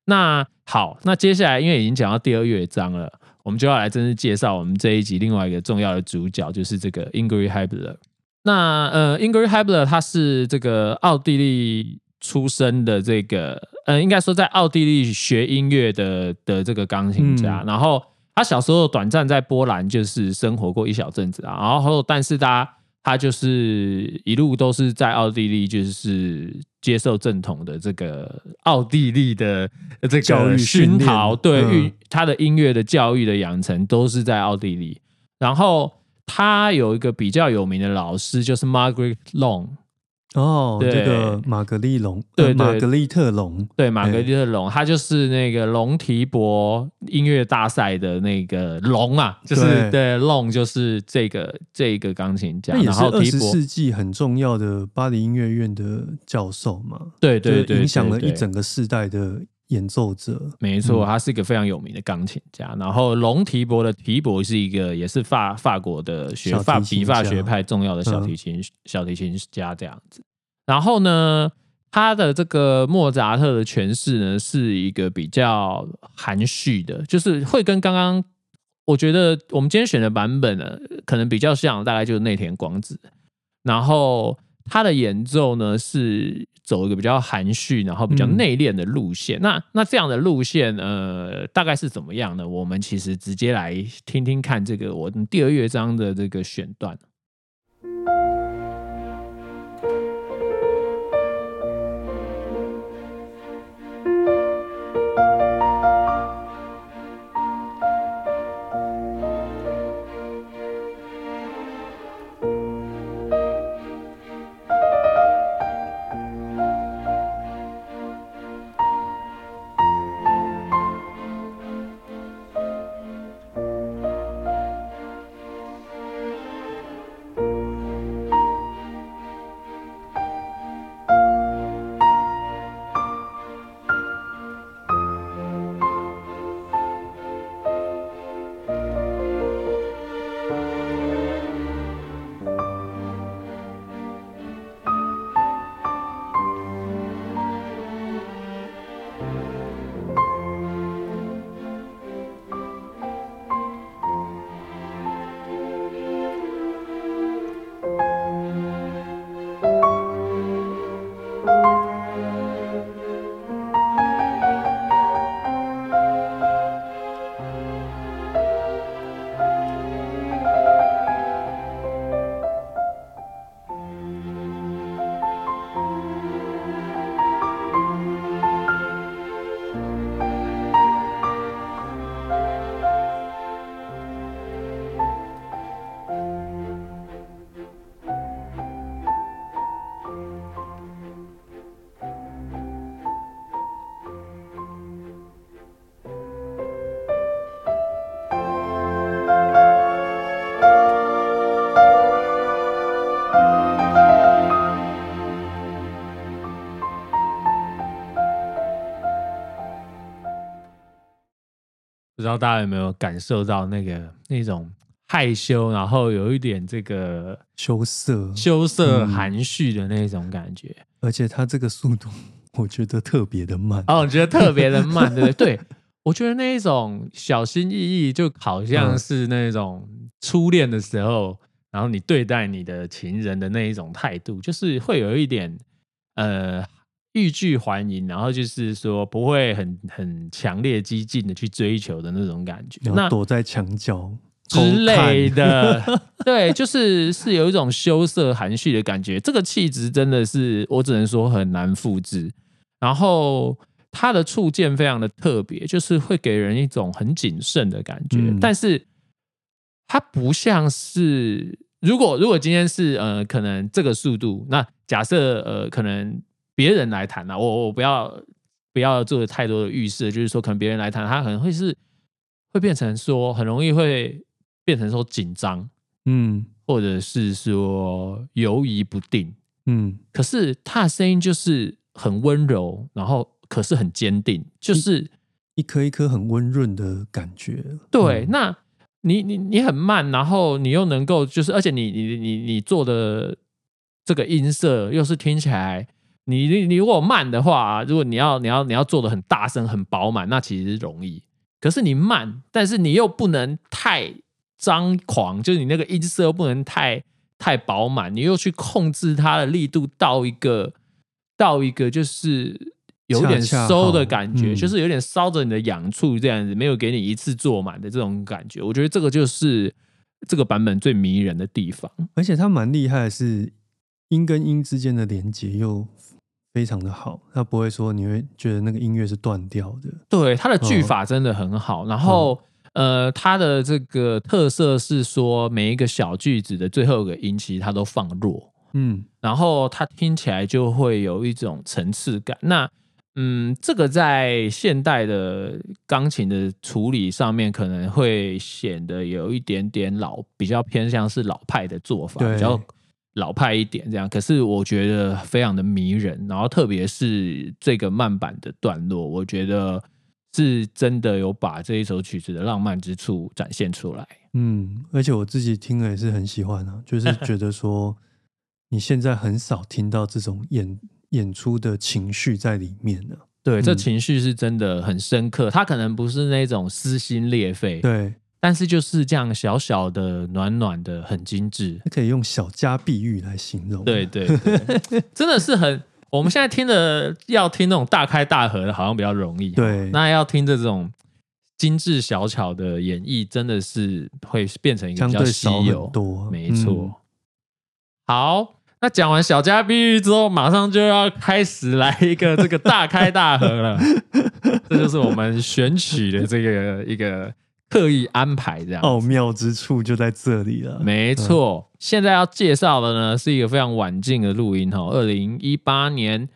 那好，那接下来因为已经讲到第二乐章了，我们就要来正式介绍我们这一集另外一个重要的主角，就是这个 Ingrid Hibler。那呃，Ingrid Hibler 他是这个奥地利出生的这个，呃，应该说在奥地利学音乐的的这个钢琴家，嗯然后他小时候短暂在波兰就是生活过一小阵子啊，然后但是他他就是一路都是在奥地利，就是接受正统的这个奥地利的这个熏陶，对，嗯。他的音乐的教育的养成都是在奥地利。然后他有一个比较有名的老师，就是 Margaret Long，哦，这个玛格丽龙，对玛格丽特龙，对，玛格丽特龙，他就是那个龙提伯音乐大赛的那个龙啊，就是对对龙就是这个这个钢琴家，然后二十世纪很重要的巴黎音乐院的教授嘛，就是对对对，影响了一整个世代的演奏者。没错，嗯他是一个非常有名的钢琴家。然后龙提伯的提伯是一个也是法法国的学法比法学派重要的小嗯提琴、小提琴家这样子。然后呢，他的这个莫扎特的诠释呢，是一个比较含蓄的，就是会跟刚刚我觉得我们今天选的版本呢，可能比较像，大概就是内田光子。然后他的演奏呢是走一个比较含蓄，然后比较嗯内敛的路线。那那这样的路线，呃，大概是怎么样呢？我们其实直接来听听看这个我们第二乐章的这个选段。知道大家有没有感受到那个那种害羞，然后有一点这个羞涩，羞涩嗯含蓄的那种感觉。而且它这个速度，我觉得特别的慢。哦，你觉得特别的慢，对不对？对，我觉得那一种小心翼翼，就好像嗯是那种初恋的时候，然后你对待你的情人的那一种态度，就是会有一点呃欲拒还迎，然后就是说不会很很强烈激进的去追求的那种感觉。那躲在墙角之类，的，对，就是是有一种羞涩含蓄的感觉。这个气质真的是我只能说很难复制。然后他的触键非常的特别，就是会给人一种很谨慎的感觉，嗯但是它不像是如果如果今天是呃可能这个速度，那假设呃可能别人来谈啊，我我不要不要做太多的预设，就是说可能别人来谈，他可能会是会变成说很容易会变成说紧张，嗯或者是说犹疑不定。嗯，可是他的声音就是很温柔，然后可是很坚定，就是一颗一颗很温润的感觉。对。嗯那你你你很慢，然后你又能够就是，而且你你你你做的这个音色又是听起来，你你你如果慢的话，如果你要你要你要做的很大声很饱满，那其实容易。可是你慢，但是你又不能太张狂，就是你那个音色又不能太太饱满，你又去控制它的力度到一个到一个就是有点收的感觉，嗯就是有点烧着你的痒处这样子，没有给你一次做满的这种感觉。我觉得这个就是这个版本最迷人的地方。而且它蛮厉害的是，音跟音之间的连接又非常的好，它不会说你会觉得那个音乐是断掉的。对，它的句嗯法真的很好。然后，呃，它的这个特色是说，每一个小句子的最后一个音，其实它都放弱，嗯然后它听起来就会有一种层次感。那，嗯，这个在现代的钢琴的处理上面，可能会显得有一点点老，比较偏向是老派的做法，对比较老派一点这样。可是我觉得非常的迷人，然后特别是这个慢板的段落，我觉得是真的有把这一首曲子的浪漫之处展现出来。嗯，而且我自己听了也是很喜欢啊，就是觉得说你现在很少听到这种演 演出的情绪在里面呢、对，这嗯情绪是真的很深刻，它可能不是那种撕心裂肺，对，但是就是这样小小的、暖暖的，很精致。可以用小家碧玉来形容。对，对对，真的是很。我们现在听的要听那种大开大合的，好像比较容易。对那要听这种精致小巧的演绎，真的是会变成一个相比较稀有。多。没错。嗯好，那讲完小家碧玉之后，马上就要开始来一个这个大开大合了。这就是我们选曲的这个一个刻意安排，这样。奥妙之处就在这里了。没错，现在要介绍的呢是一个非常晚近的录音哈，二零一八年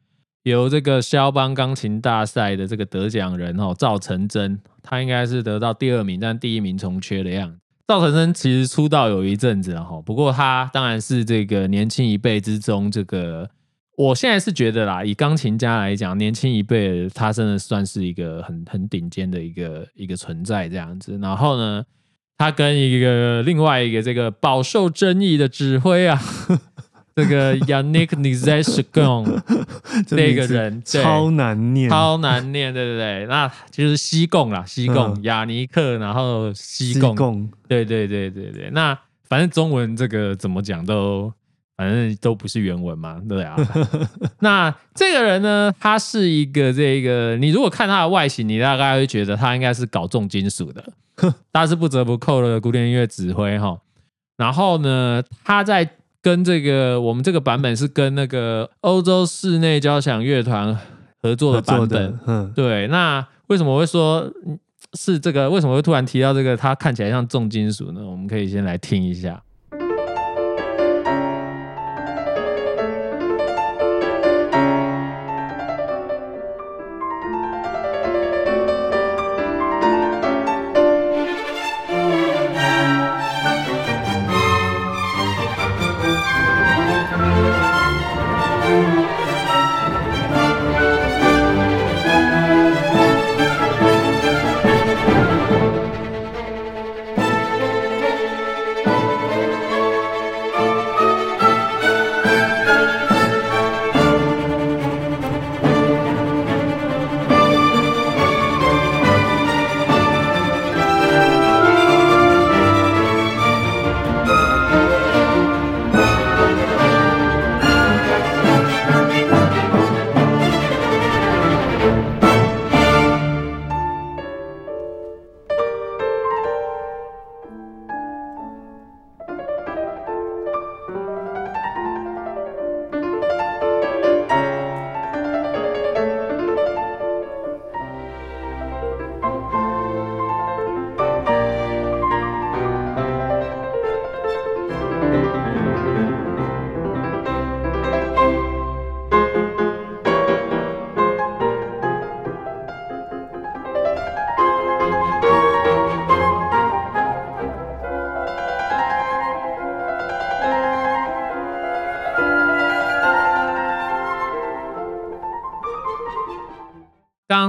由这个肖邦钢琴大赛的这个得奖人哈赵成真，他应该是得到第二名，但第一名重缺的样子。赵成真其实出道有一阵子了哈，不过他当然是这个年轻一辈之中，这个我现在是觉得啦，以钢琴家来讲，年轻一辈他真的算是一个很很顶尖的一个一个存在这样子。然后呢，他跟一个另外一个这个饱受争议的指挥啊，这个 Yannick n i z e s k o n 那个人对超难念，超难念，对对对，那就是西贡啦，西贡、嗯。雅尼克，然后西西贡，贡。对对对对对，那反正中文这个怎么讲都，反正都不是原文嘛，对啊。那这个人呢，他是一个这个，你如果看他的外形，你大概会觉得他应该是搞重金属的，他是不折不扣的古典音乐指挥哈。然后呢，他在跟这个我们这个版本是跟那个欧洲室内交响乐团合作的版本，，嗯，对，那为什么会说嗯是这个？为什么会突然提到这个？他看起来像重金属呢？我们可以先来听一下。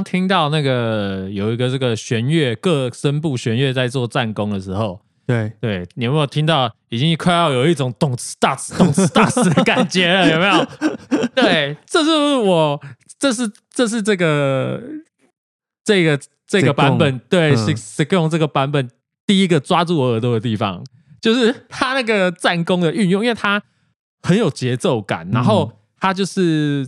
听到那个有一个这个弦乐各声部弦乐在做战功的时候，对，对你有没有听到？已经快要有一种动次大次、动次大次的感觉了，有没有？对，这是我，这是这是这个这个这个版本，对，是是用这个版本第一个抓住我耳朵的地方，就是 他那个战功的运用，因为他很有节奏感，然后他就是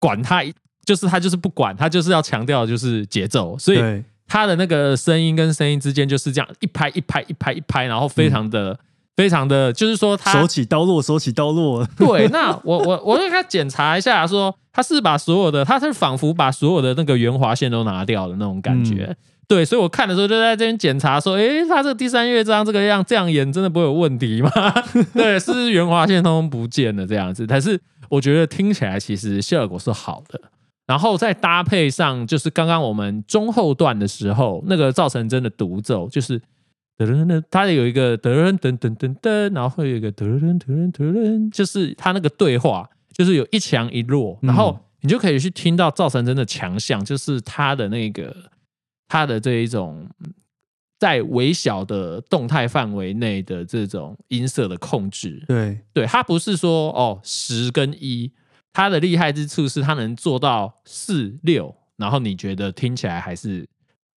管他，就是他就是不管他，就是要强调就是节奏，所以他的那个声音跟声音之间就是这样一拍一拍一拍一拍，然后非常的。非常的，就是说他手起刀落，手起刀落。对，那我我我给他检查一下，说他是把所有的，他是仿佛把所有的那个圆滑线都拿掉的那种感觉。对，所以我看的时候就在这边检查，说，诶，他这个第三乐章这个样这样演，真的不会有问题吗？对，是圆滑线通通不见了这样子。但是我觉得听起来其实效果是好的。然后再搭配上，就是刚刚我们中后段的时候，那个赵成真的独奏，就是。噔噔噔，它有一个噔噔噔噔噔，然后会有一个噔噔噔噔噔，就是它那个对话，就是有一强一弱，然后你就可以去听到赵成真的强项，就是他的那个他的这一种在微小的动态范围内的这种音色的控制。对，对，他不是说哦十跟一，他的厉害之处是它能做到四六，然后你觉得听起来还是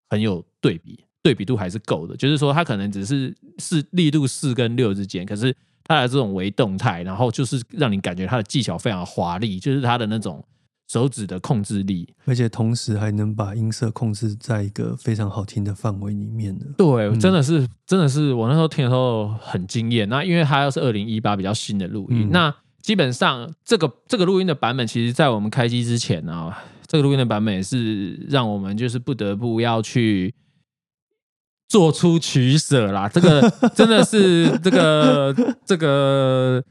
很有对比。对比度还是够的，就是说它可能只是四力度四跟六之间，可是它的这种微动态，然后就是让你感觉它的技巧非常华丽，就是它的那种手指的控制力，而且同时还能把音色控制在一个非常好听的范围里面的。对，真的是，真的是我那时候听的时候很惊艳。那因为它又是二零一八比较新的录音，那基本上这个这个录音的版本，其实在我们开机之前呢，这个录音的版本也是让我们就是不得不要去。做出取舍啦，这个 真的是这个这个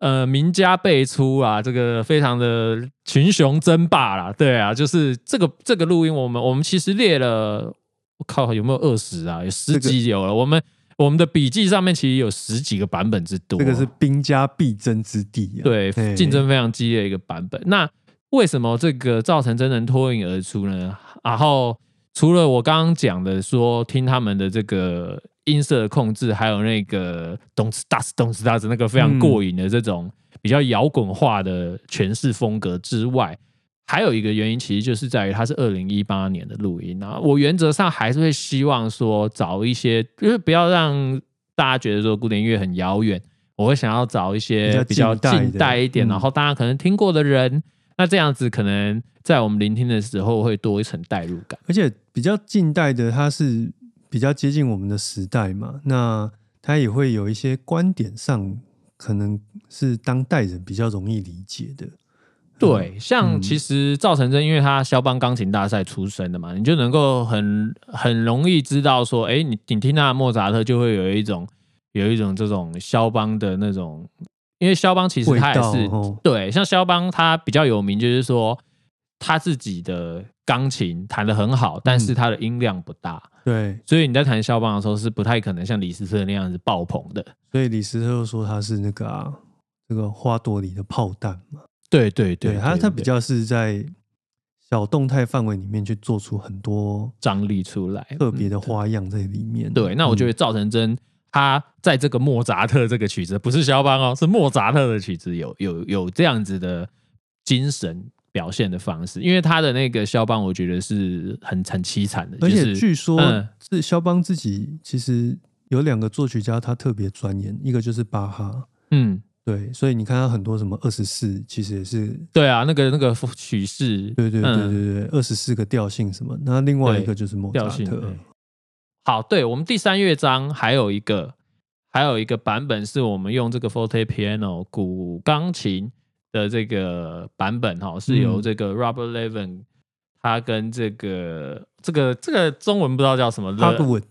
呃名家辈出啊，这个非常的群雄争霸啦，对啊，就是这个这个录音，我们我们其实列了，我靠，有没有二十啊？有十几有了，我们我们的笔记上面其实有十几个版本之多，这个是兵家必争之地，对，竞争非常激烈一个版本。那为什么这个造成真能脱颖而出呢？然后。除了我刚刚讲的说听他们的这个音色的控制，还有那个咚哧哒哧咚哧哒哧那个非常过瘾的这种比较摇滚化的诠释风格之外，还有一个原因，其实就是在于它是二零一八年的录音啊。我原则上还是会希望说找一些，就是不要让大家觉得说古典音乐很遥远，我会想要找一些比较近代一点，然后大家可能听过的人。那这样子可能在我们聆听的时候会多一层代入感，而且比较近代的，它是比较接近我们的时代嘛，那它也会有一些观点上可能是当代人比较容易理解的。对，像其实赵成真，因为他肖邦钢琴大赛出身的嘛，你就能够很很容易知道说，哎，你你听他的莫扎特就会有一种有一种这种肖邦的那种。因为肖邦其实他也是对，像肖邦他比较有名，就是说他自己的钢琴弹的很好，但是他的音量不大。对，所以你在弹肖邦的时候是不太可能像李斯特那样子爆棚的。所以李斯特又说他是那个啊，这个花朵里的炮弹嘛。对对对，他他比较是在小动态范围里面去做出很多张力出来，特别的花样在里面。对，那我觉得赵成真。他在这个莫扎特这个曲子，不是肖邦哦，是莫扎特的曲子，有有有这样子的精神表现的方式。因为他的那个肖邦，我觉得是很很凄惨的。而且据说是肖邦自己，其实有两个作曲家他特别钻研，一个就是巴哈，嗯，对，所以你看他很多什么二十四，其实也是。对啊，那个那个曲式，对对对对对，二十四个调性什么，那另外一个就是莫扎特。好，对我们第三乐章还有一个，还有一个版本是我们用这个 forte piano 古钢琴的这个版本哈，是由这个 Robert Levin 他跟这个这个这个中文不知道叫什么 Hagwood，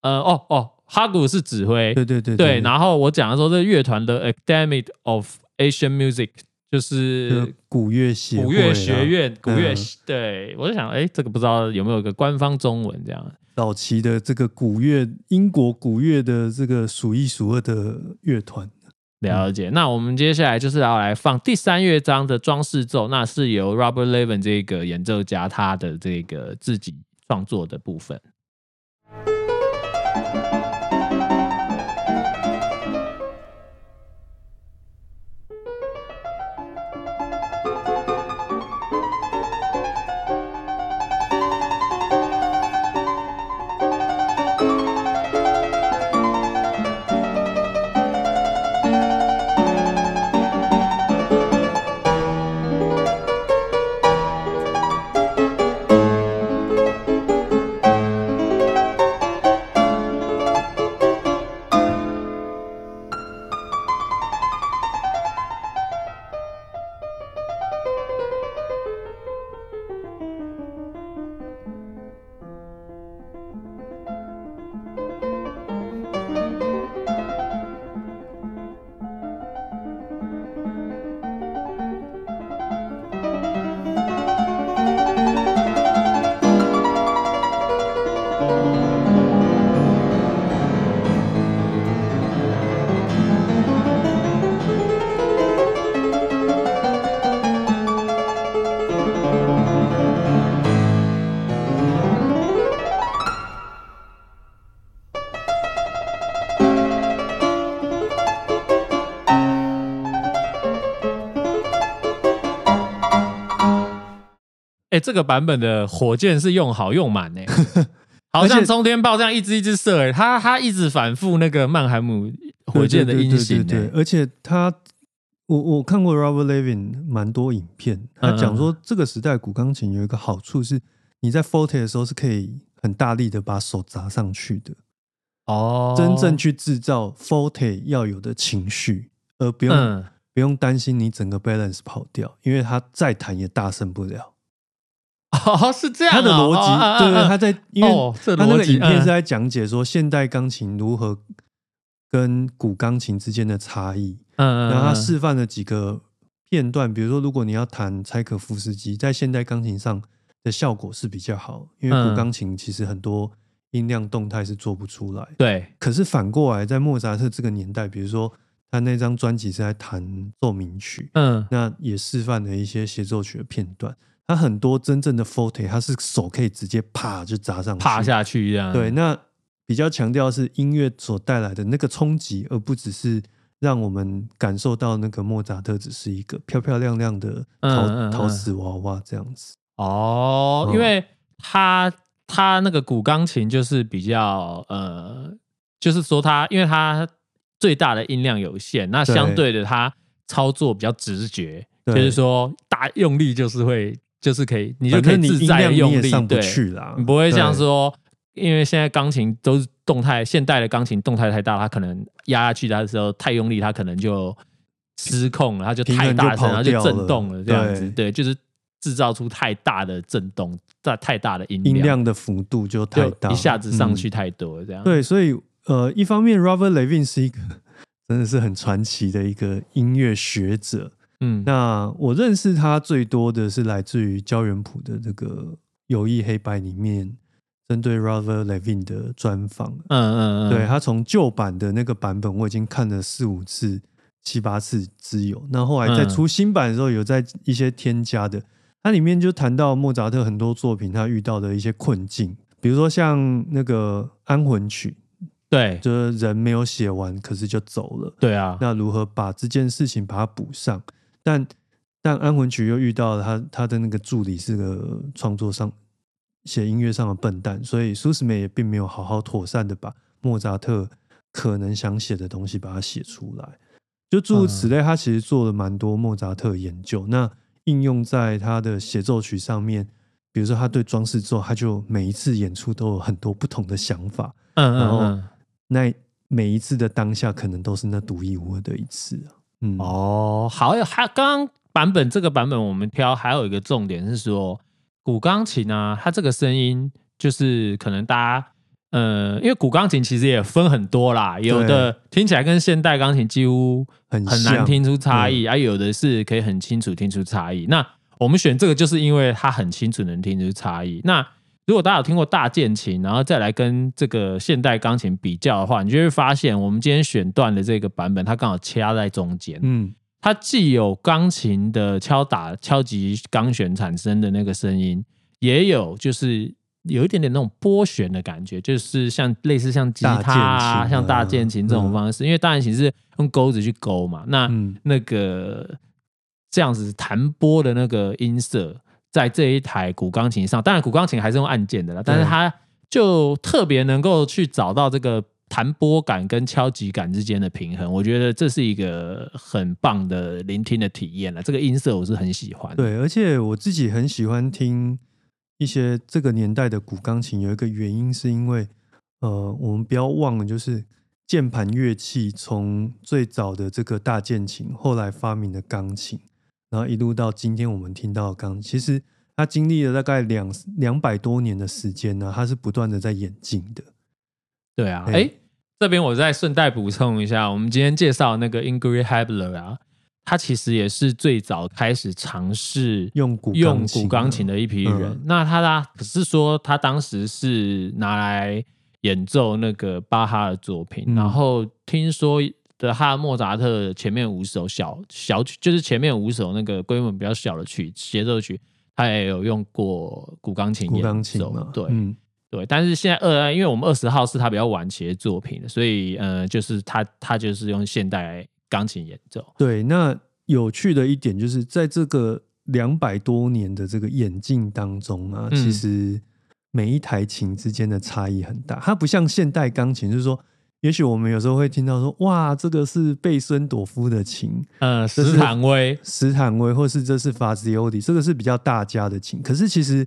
呃哦哦，哈古是指挥，对对对对，然后我讲的时候这乐团的 Academy of Asian Music 就是古乐协古乐学院古乐，对我就想哎，这个不知道有没有一个官方中文这样。早期的这个古乐，英国古乐的这个数一数二的乐团，了解。那我们接下来就是要来放第三乐章的装饰奏，那是由 Robert Levin 这个演奏家他的这个自己创作的部分。这个版本的火箭是用好用满呢，好像冲天炮这样一支一支射，哎，他他一直反复那个曼海姆火箭的音型，对，而且他我我看过 Robert Levin 蛮多影片，他讲说这个时代古钢琴有一个好处是，你在 forte 的时候是可以很大力的把手砸上去的，哦，真正去制造 forte 要有的情绪，而不用不用担心你整个 balance 跑掉，因为他再弹也大声不了。哦，是这样。他的逻辑，对对，他在，因为他那个影片是在讲解说现代钢琴如何跟古钢琴之间的差异。嗯嗯。然后他示范了几个片段，比如说，如果你要弹柴可夫斯基，在现代钢琴上的效果是比较好，因为古钢琴其实很多音量动态是做不出来。对。可是反过来，在莫扎特这个年代，比如说他那张专辑是在弹奏鸣曲，嗯，那也示范了一些协奏曲的片段。它很多真正的 forte，它是手可以直接啪就砸上去，趴下去一样。对，那比较强调是音乐所带来的那个冲击，而不只是让我们感受到那个莫扎特只是一个漂漂亮亮的陶陶瓷娃娃这样子。哦，因为他他那个古钢琴就是比较呃，就是说它因为它最大的音量有限，那相对的它操作比较直觉，就是说大用力就是会。就是可以，你就可以自在用力，对，你不会像说，因为现在钢琴都是动态，现代的钢琴动态太大，它可能压下去的时候太用力，它可能就失控了，它就太大声，然后就震动了，这样子，对，就是制造出太大的震动，在太大的音音量的幅度就太大，一下子上去太多，这样。对，所以呃，一方面，Robert Levin 是一个真的是很传奇的一个音乐学者。嗯，那我认识他最多的是来自于焦元溥的这个友谊黑白里面针对 Robert Levin 的专访。嗯嗯嗯，对他从旧版的那个版本我已经看了四五次、七八次之有。那后来在出新版的时候，有在一些添加的，它里面就谈到莫扎特很多作品他遇到的一些困境，比如说像那个安魂曲。对，就是人没有写完，可是就走了。对啊，那如何把这件事情把它补上？但但安魂曲又遇到了他他的那个助理是个创作上写音乐上的笨蛋，所以苏斯美也并没有好好妥善的把莫扎特可能想写的东西把它写出来。就诸如此类，他其实做了蛮多莫扎特研究，那应用在他的协奏曲上面，比如说他对装饰奏，他就每一次演出都有很多不同的想法。嗯嗯，然后那每一次的当下可能都是那独一无二的一次啊。嗯哦，好，还刚刚版本这个版本我们挑还有一个重点是说，古钢琴啊，它这个声音就是可能大家，呃，因为古钢琴其实也分很多啦，有的听起来跟现代钢琴几乎很很难听出差异，而有的是可以很清楚听出差异。那我们选这个就是因为它很清楚能听出差异。那如果大家有听过大键琴，然后再来跟这个现代钢琴比较的话，你就会发现，我们今天选段的这个版本，它刚好掐在中间。嗯，它既有钢琴的敲打、敲击钢弦产生的那个声音，也有就是有一点点那种拨弦的感觉，就是像类似像吉他啊、像大键琴这种方式。因为大键琴是用钩子去勾嘛，那、嗯那个这样子弹拨的那个音色，在这一台古钢琴上，当然古钢琴还是用按键的啦，但是它就特别能够去找到这个弹拨感跟敲击感之间的平衡。我觉得这是一个很棒的聆听的体验了。这个音色我是很喜欢。，对，而且我自己很喜欢听一些这个年代的古钢琴，有一个原因是因为，呃，我们不要忘了，就是键盘乐器从最早的这个大键琴，后来发明的钢琴，然后一路到今天我们听到的钢，其实它经历了大概两两百多年的时间呢，它是不断的在演进的。对啊，嘿哎，这边我再顺带补充一下，我们今天介绍那个 Ingrid Habler 啊，他其实也是最早开始尝试用古用古钢琴啊的一批人。嗯那他啦可是说他当时是拿来演奏那个巴哈的作品，嗯然后听说的哈莫扎特前面五首小小曲，就是前面五首那个规模比较小的曲协奏曲，他也有用过古钢琴古演奏钢琴嘛，对，嗯，对，但是现在二，因为我们二十号是他比较晚期的作品，所以呃，就是他他就是用现代钢琴演奏。对，那有趣的一点就是，在这个两百多年的这个演进当中啊，嗯其实每一台琴之间的差异很大。它不像现代钢琴，就是说，也许我们有时候会听到说，哇，这个是贝森朵夫的琴，呃，这是斯坦威，斯坦威，或是这是法兹欧迪，这个是比较大家的琴。可是其实，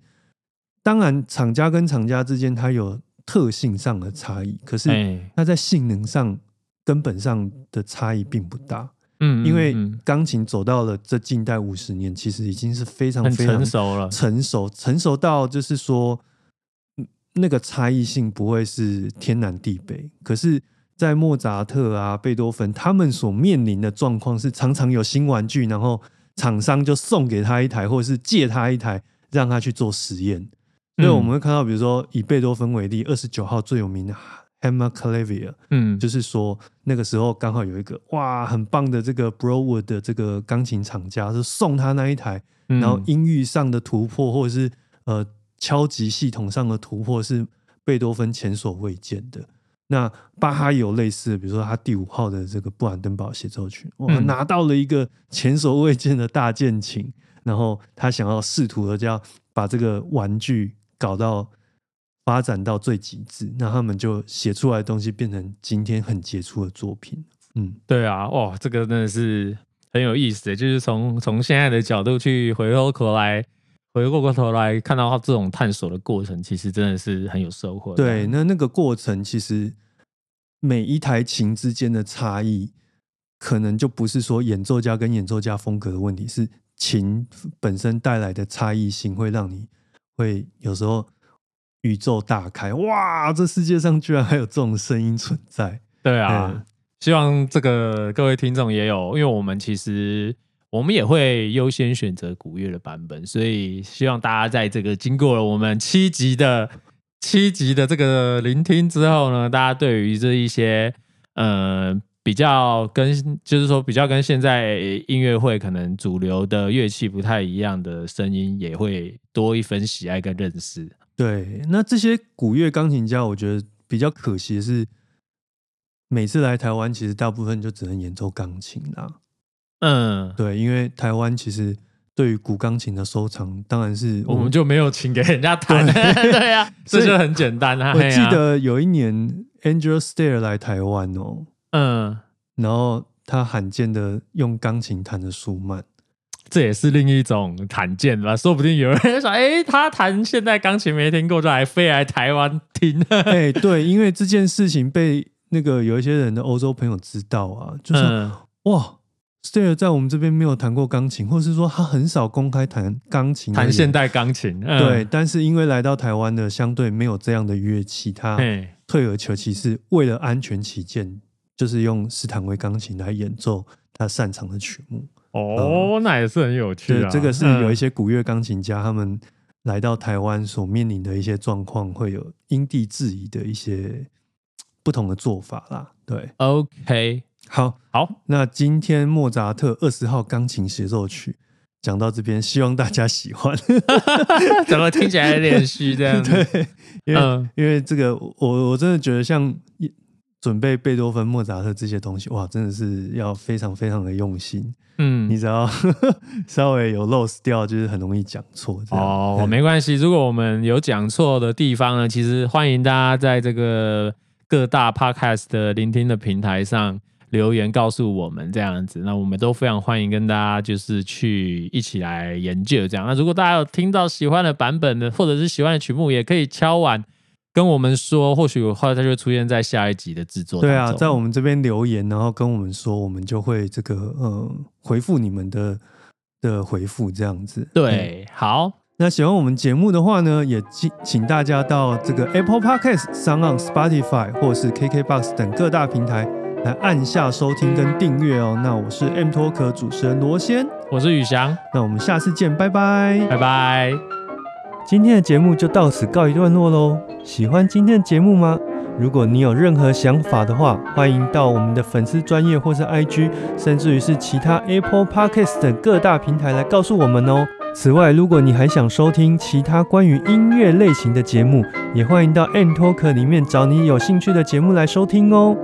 当然厂家跟厂家之间它有特性上的差异，可是哎，它在性能上根本上的差异并不大。嗯，因为嗯嗯钢琴走到了这近代五十年，其实已经是非常非常成熟了，成熟，成熟到就是说，嗯那个差异性不会是天南地北。可是，在莫扎特啊、贝多芬他们所面临的状况是，常常有新玩具，然后厂商就送给他一台，或者是借他一台，让他去做实验。所以嗯我们会看到，比如说以贝多芬为例，二十九号最有名的 Hammer Clavier，嗯，就是说那个时候刚好有一个哇很棒的这个 Browood 的这个钢琴厂家，是送他那一台，嗯然后音域上的突破或者是呃敲击系统上的突破是贝多芬前所未见的。那巴哈也有类似的，比如说他第五号的这个布兰登堡协奏曲，哇，嗯拿到了一个前所未见的大键琴，然后他想要试图的就要把这个玩具搞到发展到最极致，那他们就写出来的东西变成今天很杰出的作品。嗯，对啊，哇，这个真的是很有意思，就是从从现在的角度去回过头来，回过头来看到他这种探索的过程，其实真的是很有收获的。对，那那个过程其实每一台琴之间的差异，可能就不是说演奏家跟演奏家风格的问题，是琴本身带来的差异性，会让你会有时候宇宙大开，哇，这世界上居然还有这种声音存在。对啊，嗯希望这个各位听众也有，因为我们其实我们也会优先选择古乐的版本，所以希望大家在这个经过了我们七集的七集的这个聆听之后呢，大家对于这一些呃比较跟就是说比较跟现在音乐会可能主流的乐器不太一样的声音，也会多一分喜爱跟认识。对，那这些古乐钢琴家，我觉得比较可惜的是，每次来台湾，其实大部分就只能演奏钢琴啦。嗯，对，因为台湾其实对于古钢琴的收藏，当然是我们就没有琴给人家弹，对啊，所以这就很简单啊。我记得有一年 Angel Stair 来台湾哦，嗯，然后他罕见的用钢琴弹的舒曼，这也是另一种罕见吧？说不定有人 说，哎、他弹现代钢琴没听过，就还飞来台湾听。哎、对，因为这件事情被那个有一些人的欧洲朋友知道啊，就是、嗯哇，Stair 在我们这边没有弹过钢琴，或是说他很少公开弹钢琴弹现代钢琴，嗯对，，但是因为来到台湾的相对没有这样的乐器，他，退而求其次，为了安全起见，就是用斯坦威钢琴来演奏他擅长的曲目。哦，那也是很有趣。这个是有一嗯些古乐钢琴家他们来到台湾所面临的一些状况，会有因地制宜的一些不同的做法啦。对，OK，好，好，那今天莫扎特二十号钢琴协奏曲讲到这边，希望大家喜欢。怎么听起来有点虚这样子？对，因为、嗯因为这个，我我真的觉得像一准备贝多芬、莫扎特这些东西，哇，真的是要非常非常的用心。嗯你嗯，只要 稍微有 lose 掉，就是很容易讲错。哦，嘿没关系。如果我们有讲错的地方呢，其实欢迎大家在这个各大 podcast 的聆听的平台上留言告诉我们这样子。那我们都非常欢迎跟大家就是去一起来研究这样。那如果大家有听到喜欢的版本的，或者是喜欢的曲目，也可以敲碗跟我们说，或许后来它就会出现在下一集的制作。对啊，在我们这边留言，然后跟我们说，我们就会这个呃回复你们的的回复这样子。嗯对好。那喜欢我们节目的话呢，也请请大家到这个 Apple Podcast、s o n Spotify 或是 KKBox 等各大平台来按下收听跟订阅哦。那我是 M Talk 主持人罗先，我是宇翔，那我们下次见，拜拜。拜拜。今天的节目就到此告一段落喽。喜欢今天的节目吗？如果你有任何想法的话，欢迎到我们的粉丝专业或是 IG，甚至于是其他 Apple Podcast 等各大平台来告诉我们哦。此外，如果你还想收听其他关于音乐类型的节目，也欢迎到 N Talk 里面找你有兴趣的节目来收听哦。